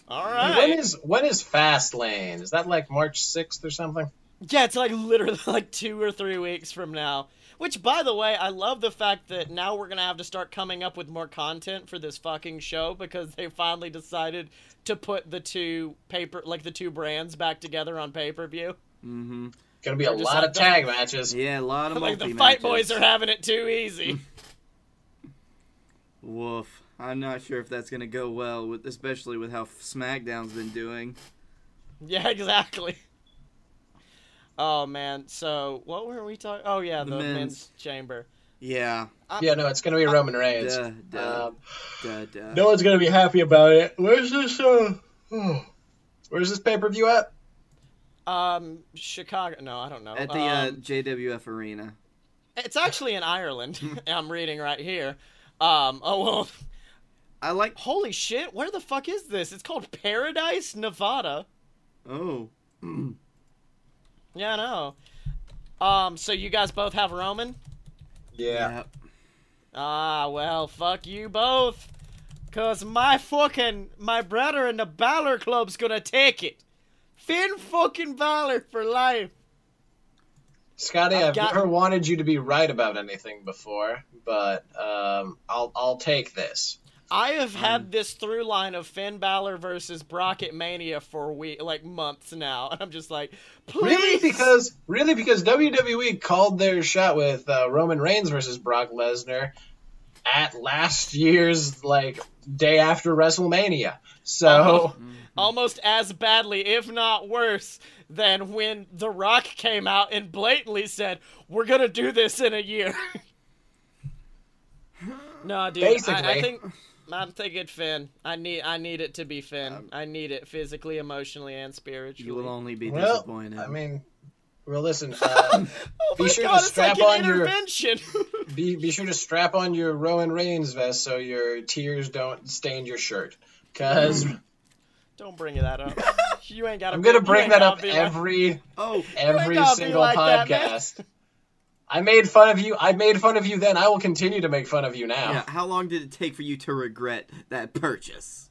All When right. is when is Fastlane? Is that like March sixth or something? Yeah, it's like literally [laughs] like two or three weeks from now. Which, by the way, I love the fact that now we're gonna have to start coming up with more content for this fucking show because they finally decided to put the two paper, like the two brands, back together on pay per view. Mm-hmm. Gonna be a lot like of the- tag matches. Yeah, a lot of [laughs] Like the multi Fight. Boys are having it too easy. [laughs] Woof. I'm not sure if that's gonna go well, with especially with how SmackDown's been doing. yeah, [laughs] exactly. Oh man, so what were we talking? Oh yeah, The the, men's. men's. chamber. Yeah. Yeah, no, it's gonna be Roman Reigns. Duh, duh, Um, duh, duh. no one's gonna be happy about it. Where's this? Uh, where's this pay per view at? Um, Chicago. No, I don't know. At the uh, Um, JWF Arena. It's actually in Ireland. [laughs] [laughs] I'm reading right here. Um, oh well, I like. holy shit! Where the fuck is this? It's called Paradise, Nevada. Oh. [clears throat] Yeah, I know. Um, so you guys both have Roman? Yeah. Ah, well, fuck you both. Cause my fucking my brother in the Balor Club's gonna take it. Finn fucking Balor for life. Scotty, I've I've got- never wanted you to be right about anything before, but um, I'll I'll take this. I have had this through line of Finn Balor versus Brock at Mania for we like months now, [laughs] and I'm just like, please. Really, because really because WWE called their shot with uh, Roman Reigns versus Brock Lesnar at last year's like day after WrestleMania. So Uh-huh. [laughs] almost as badly, if not worse, than when The Rock came out and blatantly said, "We're gonna do this in a year." [laughs] no, dude. I, I think I'm thinking Finn. I need I need it to be Finn. I need it physically, emotionally, and spiritually. You will only be well, disappointed. I mean, well, listen. [laughs] Uh, oh be my sure to god, it's strap like on your- intervention. [laughs] be be sure to strap on your Roman Reigns vest so your tears don't stain your shirt. Cause Don't bring that up. [laughs] You ain't got. I'm gonna bring that up every oh, every single like that, podcast. I made fun of you. I made fun of you then. I will continue to make fun of you now. yeah. How long did it take for you to regret that purchase?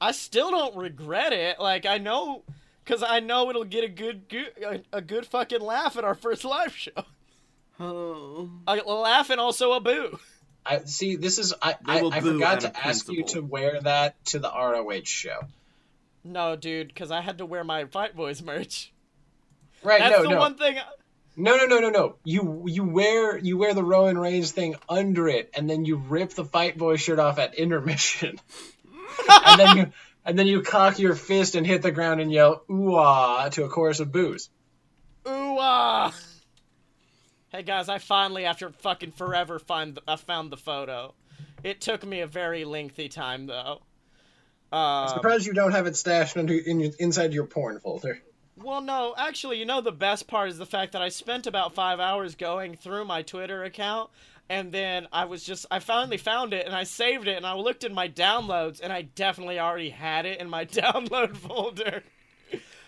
I still don't regret it. Like I know, because I know it'll get a good, good a, a good fucking laugh at our first live show. Oh. A laugh and also a boo. I see. This is. I. I, I forgot to of ask you to wear that to the ROH show. No, dude, because I had to wear my Fight Boys merch. Right? That's no, the no, one thing. No, no, no, no, no. You you wear you wear the Roman Reigns thing under it, and then you rip the Fight Boy shirt off at intermission, [laughs] and then you and then you cock your fist and hit the ground and yell "ooh ah" to a chorus of boos. Ooh ah. Hey guys, I finally, after fucking forever, find I found the photo. It took me a very lengthy time though. Um, Surprised you don't have it stashed under in inside your porn folder. Well, no, actually, you know the best part is the fact that I spent about five hours going through my Twitter account, and then I was just I finally found it and I saved it and I looked in my downloads and I definitely already had it in my [laughs] download folder.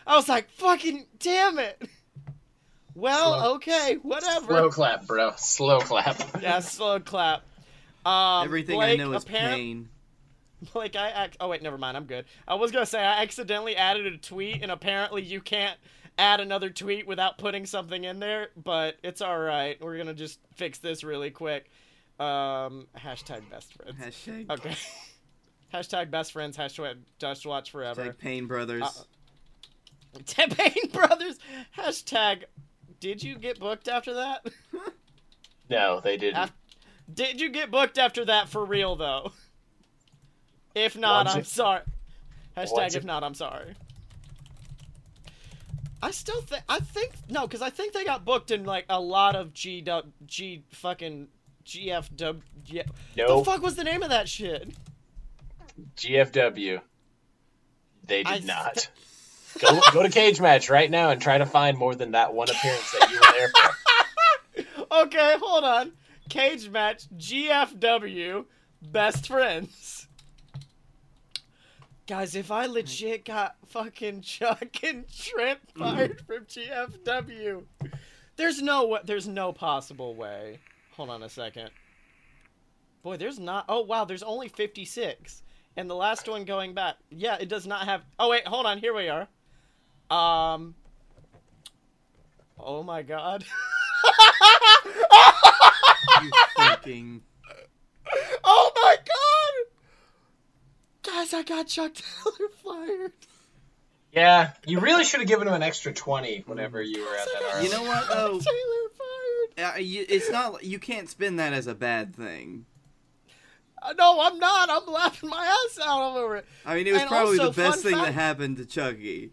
I was like, "Fucking damn it!" Well, Slow- okay, whatever. Slow clap, bro. Slow clap. Yeah, slow clap. [laughs] Um, Everything Blake, I know is apparent- pain. [laughs] Like I, ac- oh wait, never mind. I'm good. I was gonna say I accidentally added a tweet, and apparently you can't add another tweet without putting something in there. But it's all right. We're gonna just fix this really quick. Um, hashtag best friends. Hashtag, Okay. [laughs] hashtag best friends. Hashtag Dust Watch Forever. hashtag Pain Brothers. Uh, [laughs] Pain Brothers. Hashtag. Did you get booked after that? No, they didn't. Af- Did you get booked after that for real though? If not, Once I'm it- sorry. Hashtag once if it- not, I'm sorry. I still think I think no, because I think they got booked in like a lot of G G fucking GFW. G- The fuck was the name of that shit? GFW. They did I- not. Go, go to Cage Match right now and try to find more than that one appearance that you were there for. [laughs] Okay, hold on. Cage match GFW best friends. Guys, if I legit got fucking Chuck and Trent [laughs] fired from GFW, there's no wa- there's no possible way. Hold on a second. Boy, there's not. Oh wow, there's only 56, and the last one going back. Yeah, it does not have. Oh wait, hold on. Here we are. Um, Oh my god. [laughs] You fucking. [laughs] oh my god! Guys, I got Chuck Taylor [laughs] fired. Yeah, you really should have given him an extra twenty whenever you were at that. You know what though? Taylor fired. Uh, you, it's not. You can't spin that as a bad thing. Uh, No, I'm not. I'm laughing my ass out over it. I mean, it was And probably also, the best fun thing that happened to Chuckie.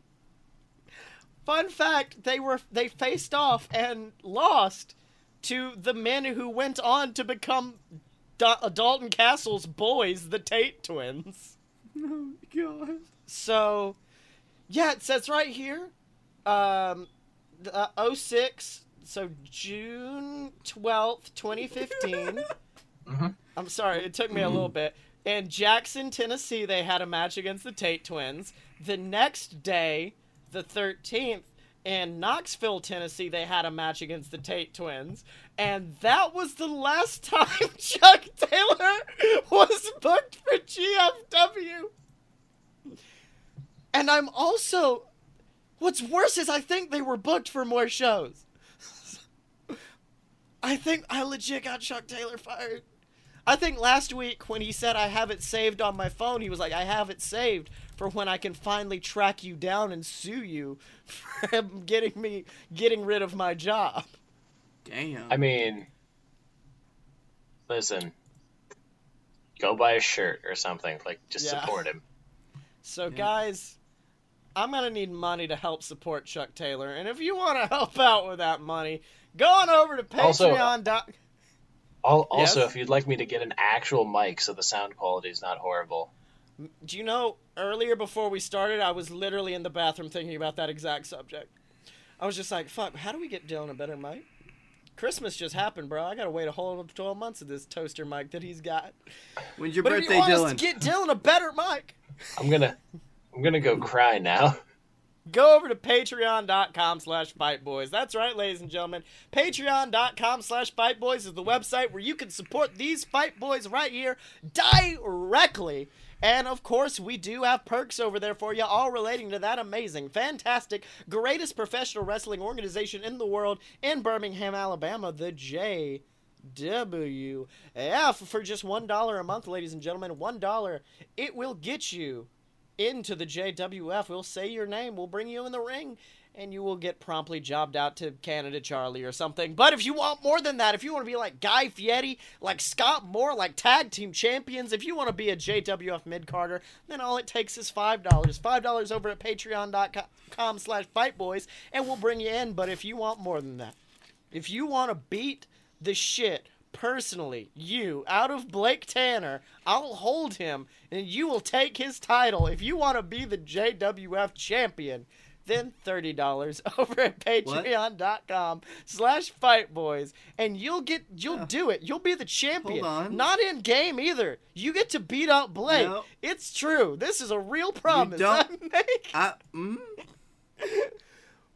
Fun fact: they were they faced off and lost to the men who went on to become Da- Dalton Castle's boys, the Tate twins. [laughs] Oh god. So, yeah, it says right here, um, uh, 06, so June 12th, 2015. [laughs] Mhm. I'm sorry, it took me a little bit. In Jackson, Tennessee, they had a match against the Tate twins. The next day, the 13th, in Knoxville, Tennessee, they had a match against the Tate twins. And that was the last [laughs] time Chuck Taylor was booked for GFW. And I'm also. What's worse is I think they were booked for more shows. [laughs] I think I legit got Chuck Taylor fired. I think last week when he said I have it saved on my phone, he was like, I have it saved for when I can finally track you down and sue you for [laughs] getting me getting rid of my job. Damn. I mean, listen, go buy a shirt or something. Like, just Yeah. support him. So guys, I'm gonna need money to help support Chuck Taylor, and if you want to help out with that money, go on over to Patreon. dot Al- Also, Yes? if you'd like me to get an actual mic so the sound quality is not horrible. Do you know earlier before we started, I was literally in the bathroom thinking about that exact subject. I was just like, "Fuck, how do we get Dylan a better mic?" Christmas just happened, bro. I gotta wait a whole 12 months of this toaster mic that he's got. When's your But if birthday, you want us Dylan? to get Dylan a better mic, I'm gonna, I'm gonna go cry now. go over to patreon.com slash fightboys that's right ladies and gentlemen patreon.com slash fightboys is the website where you can support these fight boys right here directly and of course we do have perks over there for you all relating to that amazing fantastic greatest professional wrestling organization in the world in birmingham alabama the j WF for just $1 a month, ladies and gentlemen. $1. It will get you into the JWF. We'll say your name, we'll bring you in the ring, and you will get promptly jobbed out to Canada Charlie or something. But if you want more than that, if you want to be like Guy Fieri, like Scott Moore, like tag team champions, if you want to be a JWF mid carder, then all it takes is $5. $5 over at patreon.com slash fightboys, and we'll bring you in. But if you want more than that, if you want to beat the shit personally, you out of Blake Tanner, I'll hold him and you will take his title. If you want to be the JWF champion, then $30 [laughs] over at patreon.com slash fightboys and you'll get you'll do it. You'll be the champion. Not in game either. You get to beat up blake. No. it's true. This is a real promise. don't- [laughs] I make. I, mm, [laughs]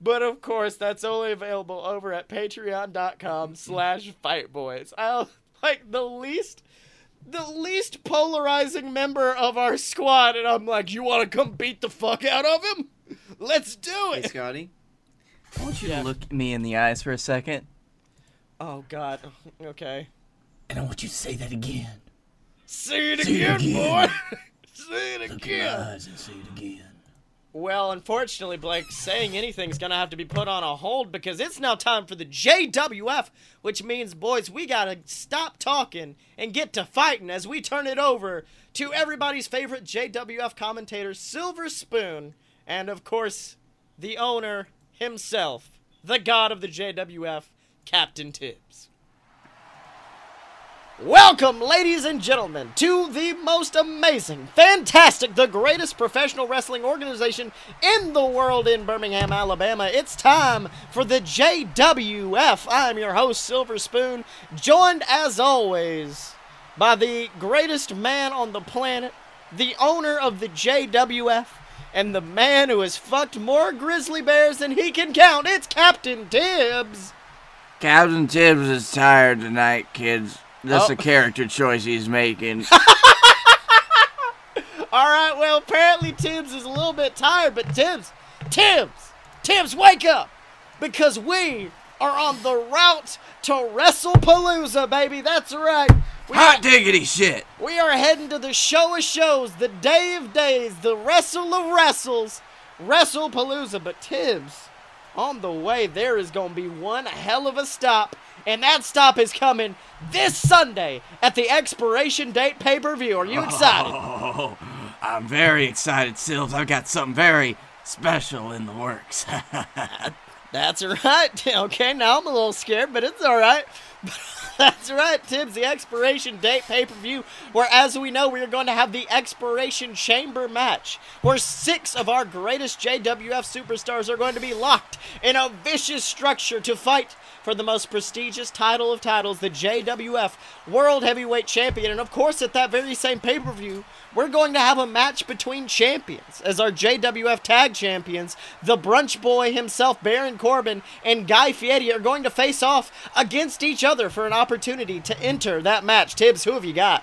But of course, that's only available over at patreon.com slash fightboys. I like the least the least polarizing member of our squad, and I'm like, you wanna come beat the fuck out of him? Let's do hey, it. Scotty. I want you Yeah. to look me in the eyes for a second. Oh god. [laughs] Okay. And I want you to say that again. Say it See it again, again. boy. [laughs] say it Look in my again. eyes and say it again. Well, unfortunately, Blake, saying anything's gonna have to be put on a hold because it's now time for the JWF, which means, boys, we gotta stop talking and get to fighting as we turn it over to everybody's favorite JWF commentator, Silver Spoon, and of course, the owner himself, the god of the JWF, Captain Tibbs. Welcome, ladies and gentlemen, to the most amazing, fantastic, the greatest professional wrestling organization in the world in Birmingham, Alabama. It's time for the JWF. I'm your host, Silver Spoon, joined as always by the greatest man on the planet, the owner of the JWF, and the man who has fucked more grizzly bears than he can count. It's Captain Tibbs. Captain Tibbs is tired tonight, kids. That's Oh. a character choice he's making. [laughs] All right, well, apparently Tibbs is a little bit tired, but Tibbs, Tibbs, Tibbs, wake up! because we are on the route to WrestlePalooza, baby. That's right. We Hot diggity shit. we are heading to the show of shows, the day of days, the wrestle of wrestles, WrestlePalooza. But Tibbs, on the way, there is going to be one hell of a stop, and that stop is coming this Sunday at the expiration date pay per view. Are you [laughs] excited? Oh, I'm very excited, Sills. I've got something very special in the works. [laughs] That's [laughs] right. Okay, now I'm a little scared, but it's all right. [laughs] [laughs] That's right, Tibbs, the expiration date pay per view, where, as we know, we are going to have the expiration chamber match, where six of our greatest JWF superstars are going to be locked in a vicious structure to fight for the most prestigious title of titles, the JWF World Heavyweight Champion. And of course, at that very same pay per view, we're going to have a match between champions as our JWF Tag Champions. The Brunch Boy himself, Baron Corbin, and Guy Fieri are going to face off against each other for an opportunity to enter that match. Tibbs, who have you got?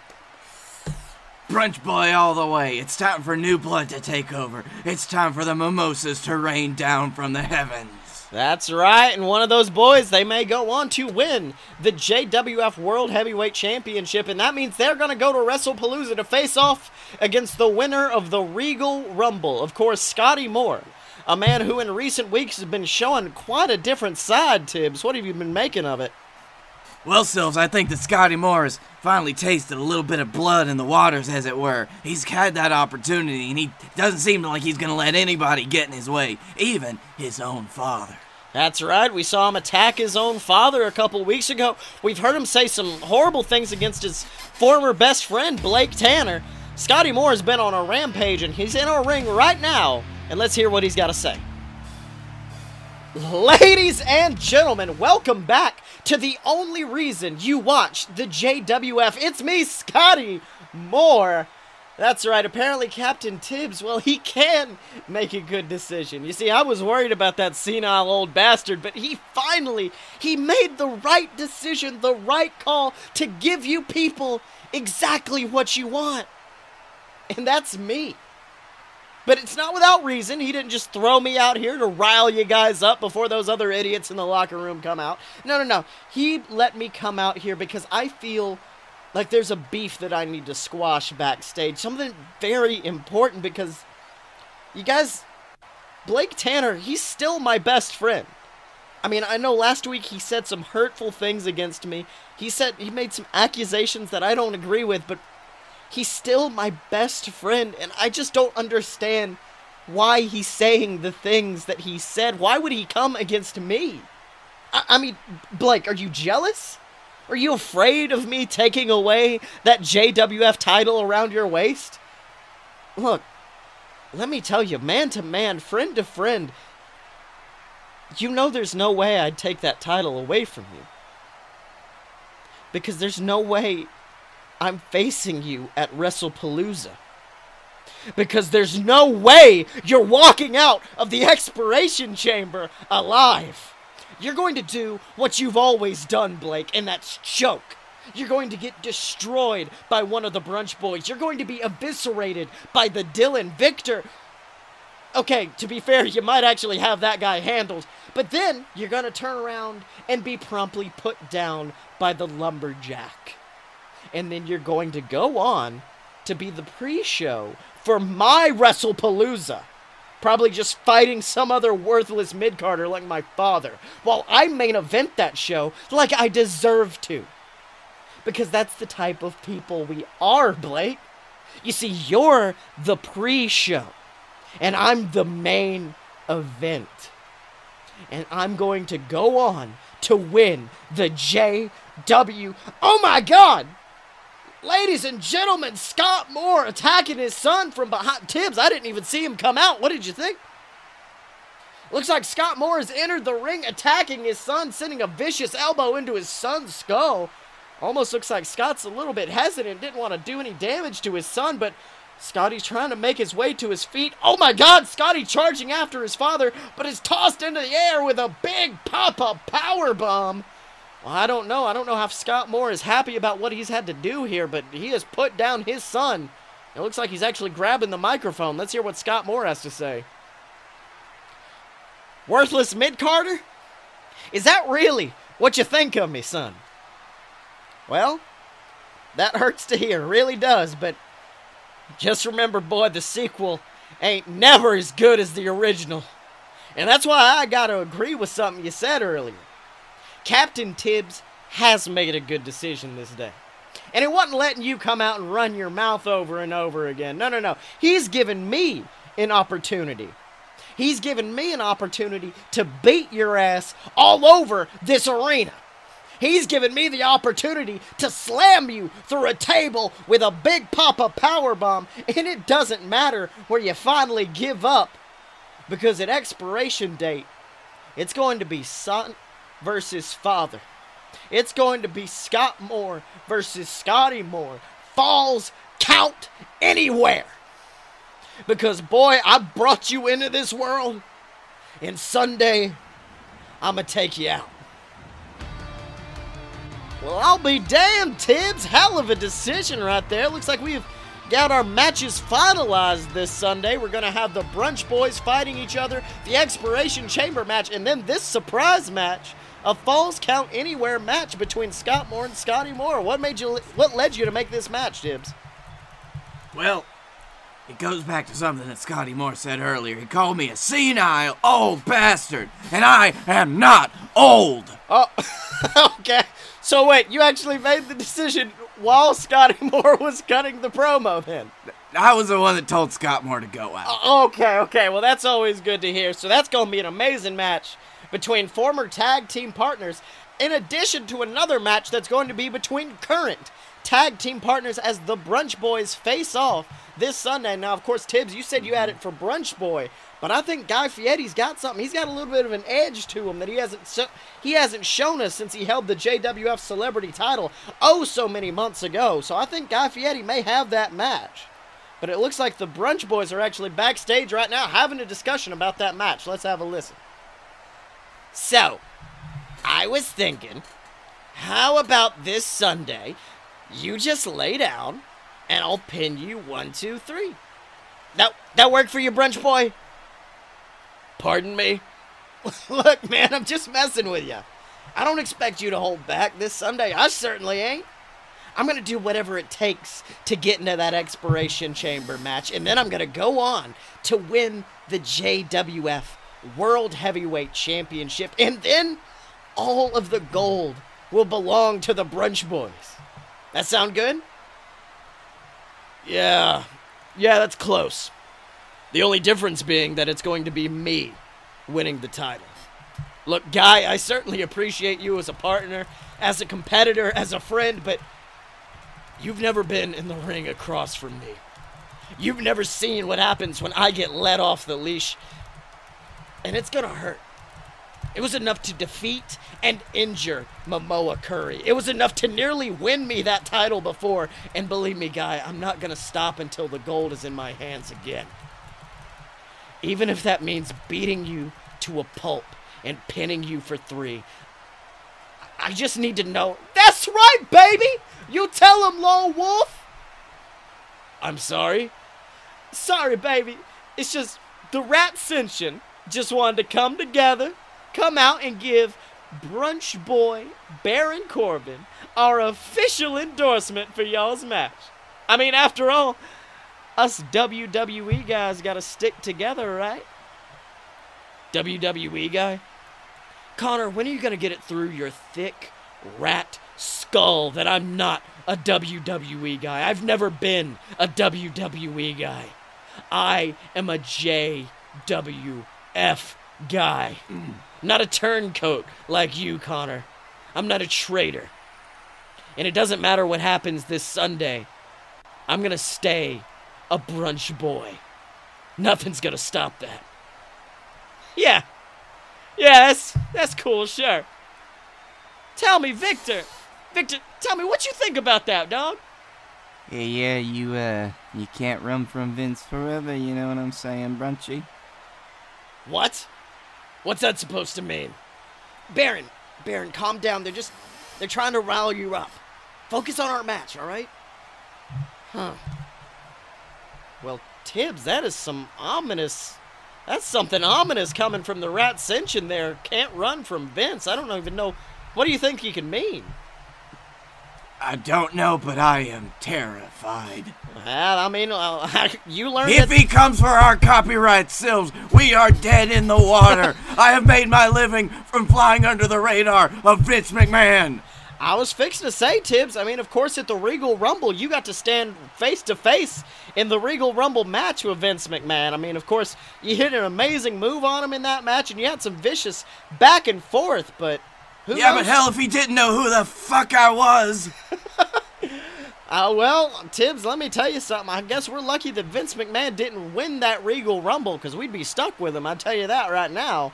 Brunch boy all the way. It's time for new blood to take over. It's time for the mimosas to rain down from the heavens. That's right, and one of those boys, they may go on to win the JWF World Heavyweight Championship, and that means they're going to go to WrestlePalooza to face off against the winner of the Regal Rumble. Of course, Scotty Moore, a man who in recent weeks has been showing quite a different side, Tibbs. What have you been making of it? Well, Sills, I think that Scotty Moore has finally tasted a little bit of blood in the waters, as it were. He's had that opportunity, and he doesn't seem like he's going to let anybody get in his way, even his own father. That's right. We saw him attack his own father a couple weeks ago. We've heard him say some horrible things against his former best friend, Blake Tanner. Scotty Moore has been on a rampage, and he's in our ring right now. And let's hear what he's got to say. Ladies and gentlemen, welcome back to the only reason you watch the JWF. It's me, Scotty Moore. That's right. Apparently, Captain Tibbs, well, he can make a good decision. You see, I was worried about that senile old bastard, but he finally, he made the right decision, the right call to give you people exactly what you want. And that's me. But it's not without reason. He didn't just throw me out here to rile you guys up before those other idiots in the locker room come out. No, no, no. He let me come out here because I feel like there's a beef that I need to squash backstage. Something very important because you guys, Blake Tanner, he's still my best friend. I mean, I know last week he said some hurtful things against me. He said he made some accusations that I don't agree with, but he's still my best friend, and I just don't understand why he's saying the things that he said. Why would he come against me? I, I mean, Blake, are you jealous? Are you afraid of me taking away that JWF title around your waist? Look, let me tell you, man to man, friend to friend, you know there's no way I'd take that title away from you. Because there's no way I'm facing you at WrestlePalooza. Because there's no way you're walking out of the expiration chamber alive. You're going to do what you've always done, Blake, and that's choke. You're going to get destroyed by one of the brunch boys. You're going to be eviscerated by the Dylan Victor. Okay, to be fair, you might actually have that guy handled. But then you're going to turn around and be promptly put down by the lumberjack. And then you're going to go on to be the pre show for my WrestlePalooza. Probably just fighting some other worthless mid carder like my father, while I main event that show like I deserve to. Because that's the type of people we are, Blake. You see, you're the pre show, and I'm the main event. And I'm going to go on to win the JW. Oh my god! Ladies and gentlemen, Scott Moore attacking his son from behind. Tibbs, I didn't even see him come out. What did you think? Looks like Scott Moore has entered the ring attacking his son, sending a vicious elbow into his son's skull. Almost looks like Scott's a little bit hesitant, didn't want to do any damage to his son, but Scotty's trying to make his way to his feet. Oh my god, Scotty charging after his father, but is tossed into the air with a big pop up power bomb. Well, I don't know. I don't know how Scott Moore is happy about what he's had to do here, but he has put down his son. It looks like he's actually grabbing the microphone. Let's hear what Scott Moore has to say. Worthless mid carder? Is that really what you think of me, son? Well, that hurts to hear, really does, but just remember, boy, the sequel ain't never as good as the original. And that's why I gotta agree with something you said earlier. Captain Tibbs has made a good decision this day. And it wasn't letting you come out and run your mouth over and over again. No, no, no. He's given me an opportunity. He's given me an opportunity to beat your ass all over this arena. He's given me the opportunity to slam you through a table with a big up power bomb, and it doesn't matter where you finally give up because at expiration date, it's going to be son versus father. It's going to be Scott Moore versus Scotty Moore. Falls count anywhere. Because, boy, I brought you into this world, and Sunday, I'm going to take you out. Well, I'll be damned, Tibbs. Hell of a decision right there. Looks like we've got our matches finalized this Sunday. We're going to have the Brunch Boys fighting each other, the Expiration Chamber match, and then this surprise match a falls count anywhere match between Scott Moore and Scotty Moore. What made you? What led you to make this match, Tibbs? Well, it goes back to something that Scotty Moore said earlier. He called me a senile old bastard, and I am not old. Oh, [laughs] okay. So wait, you actually made the decision while Scotty [laughs] Moore was cutting the promo, then? I was the one that told Scott Moore to go out. Okay, okay. Well, that's always good to hear. So that's going to be an amazing match between former tag team partners, in addition to another match that's going to be between current tag team partners as the Brunch Boys face off this Sunday. Now, of course, Tibbs, you said you had it for Brunch Boy, but I think Guy Fieri's got something. He's got a little bit of an edge to him that he hasn't so, he hasn't shown us since he held the JWF Celebrity title oh so many months ago. So I think Guy Fieri may have that match. But it looks like the Brunch Boys are actually backstage right now having a discussion about that match. Let's have a listen. So, I was thinking, how about this Sunday? You just lay down, and I'll pin you one, two, three. That that work for you, brunch boy? Pardon me. [laughs] Look, man, I'm just messing with you. I don't expect you to hold back this Sunday. I certainly ain't. I'm going to do whatever it takes to get into that expiration chamber match, and then I'm going to go on to win the JWF World Heavyweight Championship, and then all of the gold will belong to the Brunch Boys. That sound good? Yeah. Yeah, that's close. The only difference being that it's going to be me winning the title. Look, Guy, I certainly appreciate you as a partner, as a competitor, as a friend, but you've never been in the ring across from me. You've never seen what happens when I get let off the leash and it's gonna hurt. It was enough to defeat and injure Momoa Curry. It was enough to nearly win me that title before. And believe me, guy, I'm not going to stop until the gold is in my hands again. Even if that means beating you to a pulp and pinning you for three. I just need to know. That's right, baby! You tell him, Lone Wolf! I'm sorry? Sorry, baby. It's just the rat ascension just wanted to come together, come out and give Brunch Boy Baron Corbin our official endorsement for y'all's match. I mean, after all, us WWE guys gotta stick together, right? WWE guy? Connor, when are you gonna get it through your thick rat skull that I'm not a WWE guy? I've never been a WWE guy. I am a JW F guy. Not a turncoat like you, Connor. I'm not a traitor. And it doesn't matter what happens this Sunday. I'm gonna stay a brunch boy. Nothing's gonna stop that. Yeah. Yeah, that's that's cool, sure. Tell me, Victor. Victor, tell me what you think about that, dog. Yeah, yeah, you uh you can't run from Vince forever, you know what I'm saying, Brunchy? What? What's that supposed to mean? Baron, Baron, calm down. They're just they're trying to rile you up. Focus on our match, all right? Huh. Well, Tibbs, that is some ominous That's something ominous coming from the rat ascension there. Can't run from Vince. I don't even know. What do you think he can mean? I don't know, but I am terrified. Well, I mean, uh, [laughs] you learned If that- he comes for our copyright sills, we are dead in the water. [laughs] I have made my living from flying under the radar of Vince McMahon. I was fixing to say, Tibbs. I mean, of course, at the Regal Rumble, you got to stand face to face in the Regal Rumble match with Vince McMahon. I mean, of course, you hit an amazing move on him in that match, and you had some vicious back and forth. But who Yeah, knows? but hell, if he didn't know who the fuck I was. [laughs] Uh, well, Tibbs, let me tell you something. I guess we're lucky that Vince McMahon didn't win that Regal Rumble because we'd be stuck with him. I tell you that right now.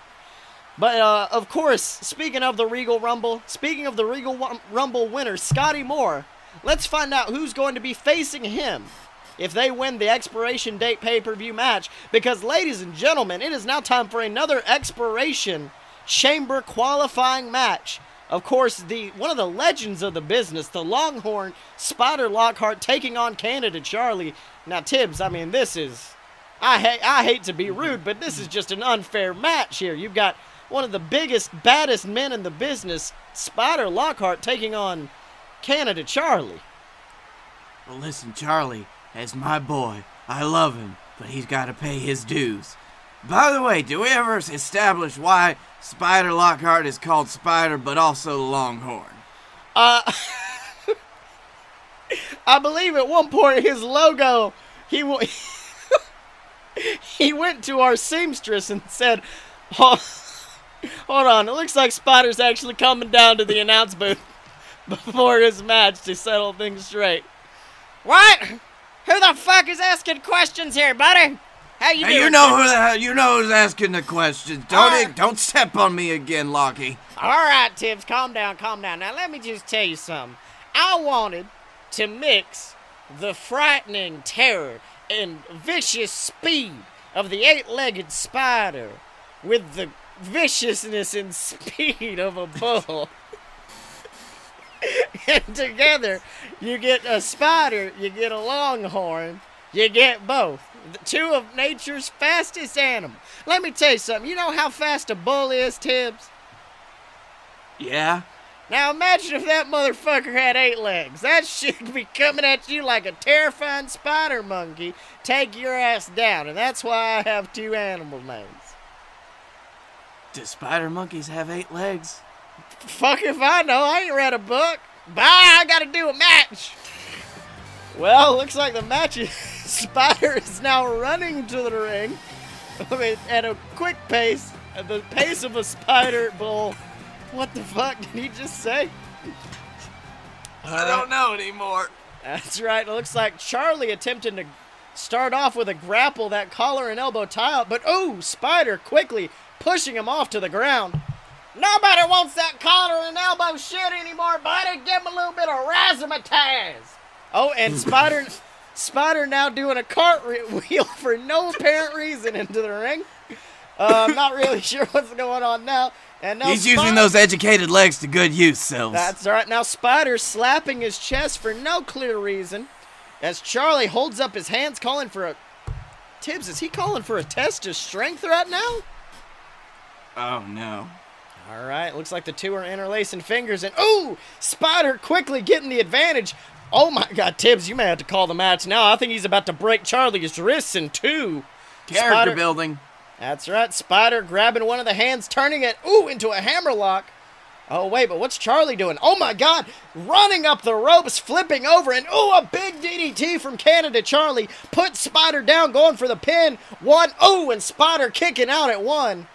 But uh, of course, speaking of the Regal Rumble, speaking of the Regal Rumble winner, Scotty Moore, let's find out who's going to be facing him if they win the expiration date pay per view match. Because, ladies and gentlemen, it is now time for another expiration chamber qualifying match. Of course, the one of the legends of the business, the Longhorn Spider Lockhart taking on Canada Charlie. Now, Tibbs, I mean, this is I hate I hate to be rude, but this is just an unfair match here. You've got one of the biggest, baddest men in the business, Spider Lockhart, taking on Canada Charlie. Well, listen, Charlie, as my boy, I love him, but he's got to pay his dues. By the way, do we ever establish why Spider Lockhart is called Spider, but also Longhorn? Uh, [laughs] I believe at one point his logo, he w- [laughs] he went to our seamstress and said, "Hold hold on, it looks like Spider's actually coming down to the announce booth [laughs] before his match to settle things straight." What? Who the fuck is asking questions here, buddy? How you Hey, doing? you know who the hell, you know who's asking the questions. Don't it, don't step on me again, Lockie. All right, Tibbs, calm down, calm down. Now, let me just tell you something. I wanted to mix the frightening terror and vicious speed of the eight legged spider with the viciousness and [laughs] speed of a bull. [laughs] and together, you get a spider, you get a longhorn, you get both. Two of nature's fastest animals. Let me tell you something. You know how fast a bull is, Tibbs? Yeah? Now imagine if that motherfucker had eight legs. That [laughs] shit would be coming at you like a terrifying spider monkey. Take your ass down, and that's why I have two animal names. Do spider monkeys have eight legs? Fuck if I know. I ain't read a book. Bye. I gotta do a match. Well, looks like the match is [laughs] Spider is now running to the ring. I mean, at a quick pace, at the pace of a spider bull. What the fuck did he just say? I don't know anymore. That's right. It looks like Charlie attempting to start off with a grapple, that collar and elbow tie out, but oh, Spider quickly pushing him off to the ground. Nobody wants that collar and elbow shit anymore, buddy. Give him a little bit of razzmatazz. Oh, and Spider, Spider now doing a cartwheel for no apparent reason into the ring. Uh, I'm not really [laughs] sure what's going on now. And now He's using those educated legs to good use, Sills. that's all right. Now Spider slapping his chest for no clear reason, as Charlie holds up his hands, calling for a. Tibbs, is he calling for a test of strength right now? Oh no. All right, looks like the two are interlacing fingers, and ooh, Spider quickly getting the advantage. Oh my God, Tibbs, you may have to call the match now. I think he's about to break Charlie's wrists in two. Character Spider- building. That's right. Spider grabbing one of the hands, turning it, ooh, into a hammerlock. Oh, wait, but what's Charlie doing? Oh, my God. Running up the ropes, flipping over, and ooh, a big DDT from Canada Charlie. Put Spider down, going for the pin. One, ooh, and Spider kicking out at one.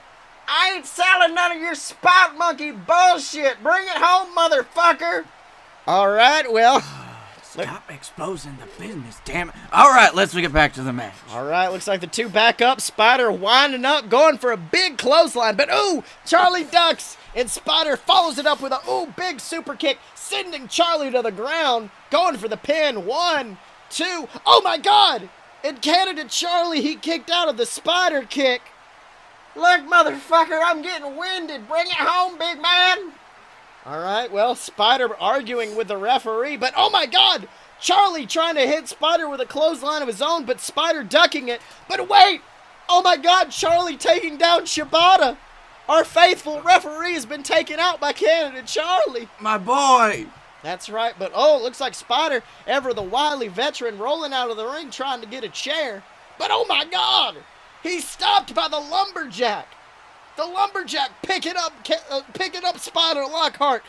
I ain't selling none of your spot monkey bullshit. Bring it home, motherfucker. All right, well. Stop exposing the business, damn it. Alright, let's get back to the match. All right, looks like the two back up. Spider winding up, going for a big clothesline. But ooh, Charlie ducks, and Spider follows it up with a ooh big super kick, sending Charlie to the ground, going for the pin. One, two. Oh my God! In Canada Charlie, he kicked out of the Spider kick. Look, motherfucker, I'm getting winded. Bring it home, big man. All right, well, Spider arguing with the referee, but oh my god! Charlie trying to hit Spider with a clothesline of his own, but Spider ducking it. But wait! Oh my God, Charlie taking down Shibata. Our faithful referee has been taken out by Canada Charlie. My boy! That's right, but oh, it looks like Spider, ever the wily veteran, rolling out of the ring trying to get a chair. But oh my God, he's stopped by the lumberjack. The lumberjack picking up, uh, picking up Spider Lockhart,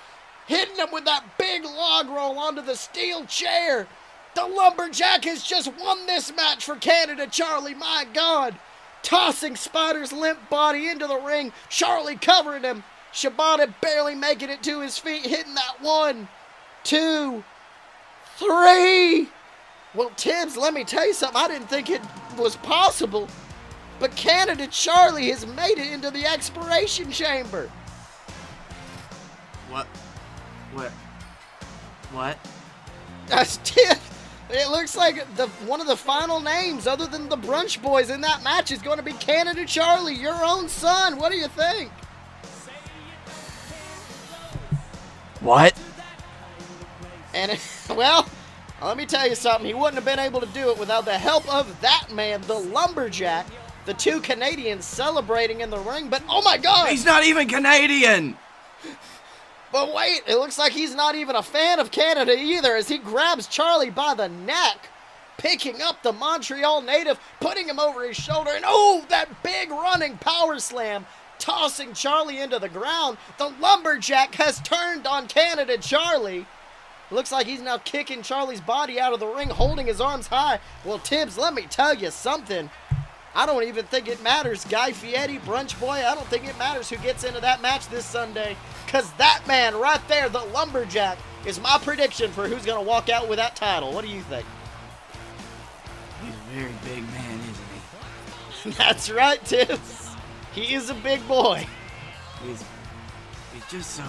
hitting him with that big log roll onto the steel chair. The lumberjack has just won this match for Canada, Charlie. My God, tossing Spider's limp body into the ring. Charlie covering him. Shibata barely making it to his feet, hitting that one two, three. Well, Tibbs, let me tell you something. I didn't think it was possible, but Canada Charlie has made it into the expiration chamber. What? What? What? That's Tibbs. It looks like the one of the final names, other than the Brunch Boys, in that match is going to be Canada Charlie, your own son. What do you think? What? And [laughs] well, let me tell you something. He wouldn't have been able to do it without the help of that man, the lumberjack. The two Canadians celebrating in the ring, but oh my God! He's not even Canadian! But wait, it looks like he's not even a fan of Canada either, as he grabs Charlie by the neck, picking up the Montreal native, putting him over his shoulder, and oh, that big running power slam, tossing Charlie into the ground. The lumberjack has turned on Canada Charlie. Looks like he's now kicking Charlie's body out of the ring, holding his arms high. Well, Tibbs, let me tell you something. I don't even think it matters, Guy Fieri, Brunch Boy. I don't think it matters who gets into that match this Sunday. Because that man right there, the lumberjack, is my prediction for who's going to walk out with that title. What do you think? He's a very big man, isn't he? [laughs] That's right, Tibbs. He is a big boy. He's. He's just so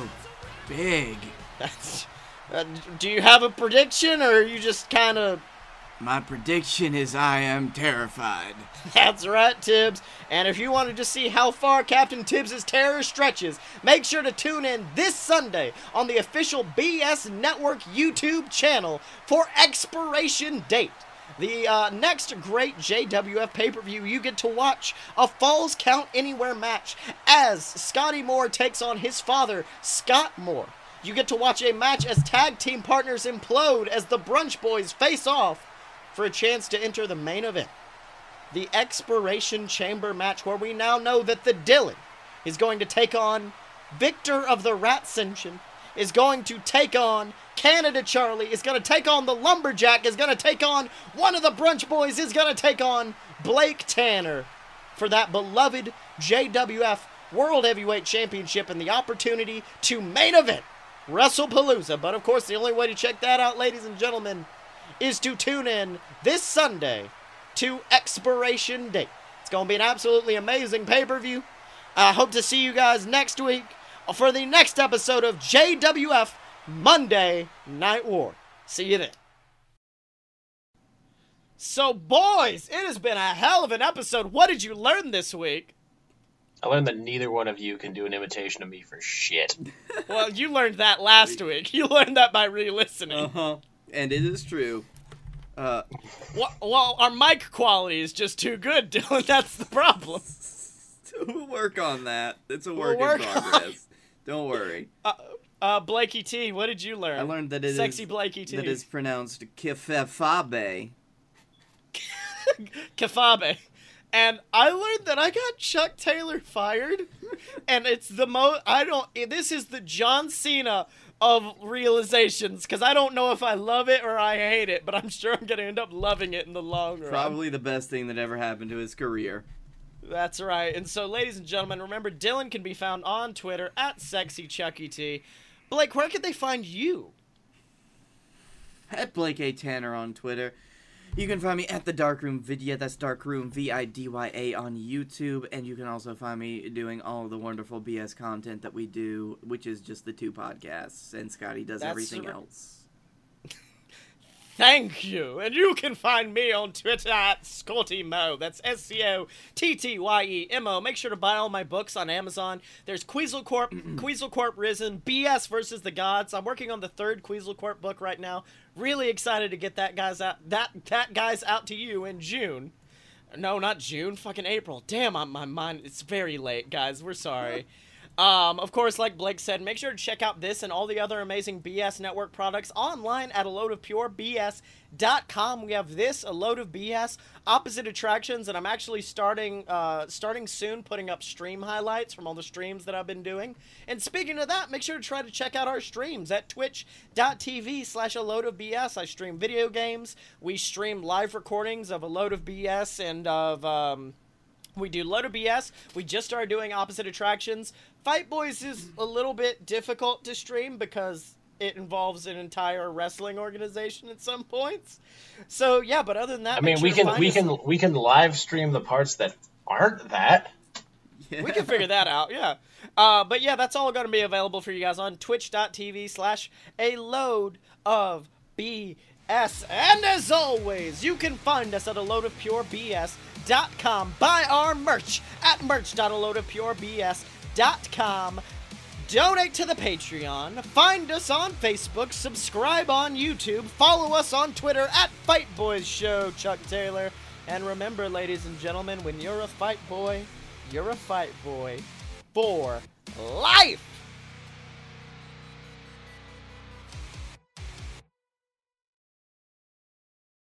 big. That's. Uh, do you have a prediction, or are you just kind of My prediction is I am terrified. [laughs] That's right, Tibbs. And if you wanted to just see how far Captain Tibbs' terror stretches, make sure to tune in this Sunday on the official BS Network YouTube channel for Expiration Date. The uh, next great JWF pay per view, you get to watch a Falls Count Anywhere match as Scotty Moore takes on his father, Scott Moore. You get to watch a match as tag team partners implode as the Brunch Boys face off for a chance to enter the main event the Expiration Chamber match, where we now know that the Dylan is going to take on Victor of the Ratscension, is going to take on Canada Charlie, is going to take on the Lumberjack, is going to take on one of the Brunch Boys, is going to take on Blake Tanner for that beloved JWF World Heavyweight Championship and the opportunity to main event WrestlePalooza. But of course, the only way to check that out, ladies and gentlemen, is to tune in this Sunday to expiration date. It's going to be an absolutely amazing pay per view. I hope to see you guys next week for the next episode of JWF Monday Night War. See you then. So, boys, it has been a hell of an episode. What did you learn this week? I learned that neither one of you can do an imitation of me for shit. Well, you learned that last week. [laughs] You learned that by re listening. Uh huh. And it is true. Uh, Well, well, our mic quality is just too good, [laughs] Dylan. That's the problem. [laughs] we'll work on that. It's a We'll work work in on progress. [laughs] Don't worry. Uh, uh, Blakey T, what did you learn? I learned that it is Sexy Blakey T. that is pronounced kifefabe. Kafabe. And I learned that I got Chuck Taylor fired, and it's the most. I don't. This is the John Cena of realizations because I don't know if I love it or I hate it, but I'm sure I'm gonna end up loving it in the long run. Probably the best thing that ever happened to his career. That's right. And so, ladies and gentlemen, remember Dylan can be found on Twitter at sexy Chuckie T. Blake, where can they find you? At Blake A. Tanner on Twitter. You can find me at the Darkroom Vidya. That's Darkroom V I D Y A on YouTube, and you can also find me doing all the wonderful BS content that we do, which is just the two podcasts, and Scotty does That's everything else. [laughs] Thank you. And you can find me on Twitter at Scotty Mo. That's S C O T T Y E M O. Make sure to buy all my books on Amazon. There's Queasel Corp, [clears throat] Queasel Corp Risen, BS versus the Gods. I'm working on the third Queasel Corp book right now. Really excited to get that guys out that that guys out to you in June. No, not June. Fucking April. Damn, I'm, my mind. It's very late, guys. We're sorry. [laughs] Um, of course, like Blake said, make sure to check out this and all the other amazing BS Network products online at a load of pure BS.com. We have this, a load of BS, opposite attractions, and I'm actually starting uh, starting soon putting up stream highlights from all the streams that I've been doing. And speaking of that, make sure to try to check out our streams at twitch.tv slash a load of BS. I stream video games. We stream live recordings of a load of BS and of um, we do load of BS. We just started doing opposite attractions. Fight Boys is a little bit difficult to stream because it involves an entire wrestling organization at some points. So yeah, but other than that, I mean, we can we us- can we can live stream the parts that aren't that. we can figure that out, yeah. Uh, but yeah, that's all going to be available for you guys on twitch.tv slash a load of BS. And as always, you can find us at a load of pure BS.com. Buy our merch at merch.aloadofpurebs.com. Donate to the Patreon. Find us on Facebook. Subscribe on YouTube. Follow us on Twitter at Fight Boys Show, Chuck Taylor. And remember, ladies and gentlemen, when you're a fight boy, you're a fight boy for life.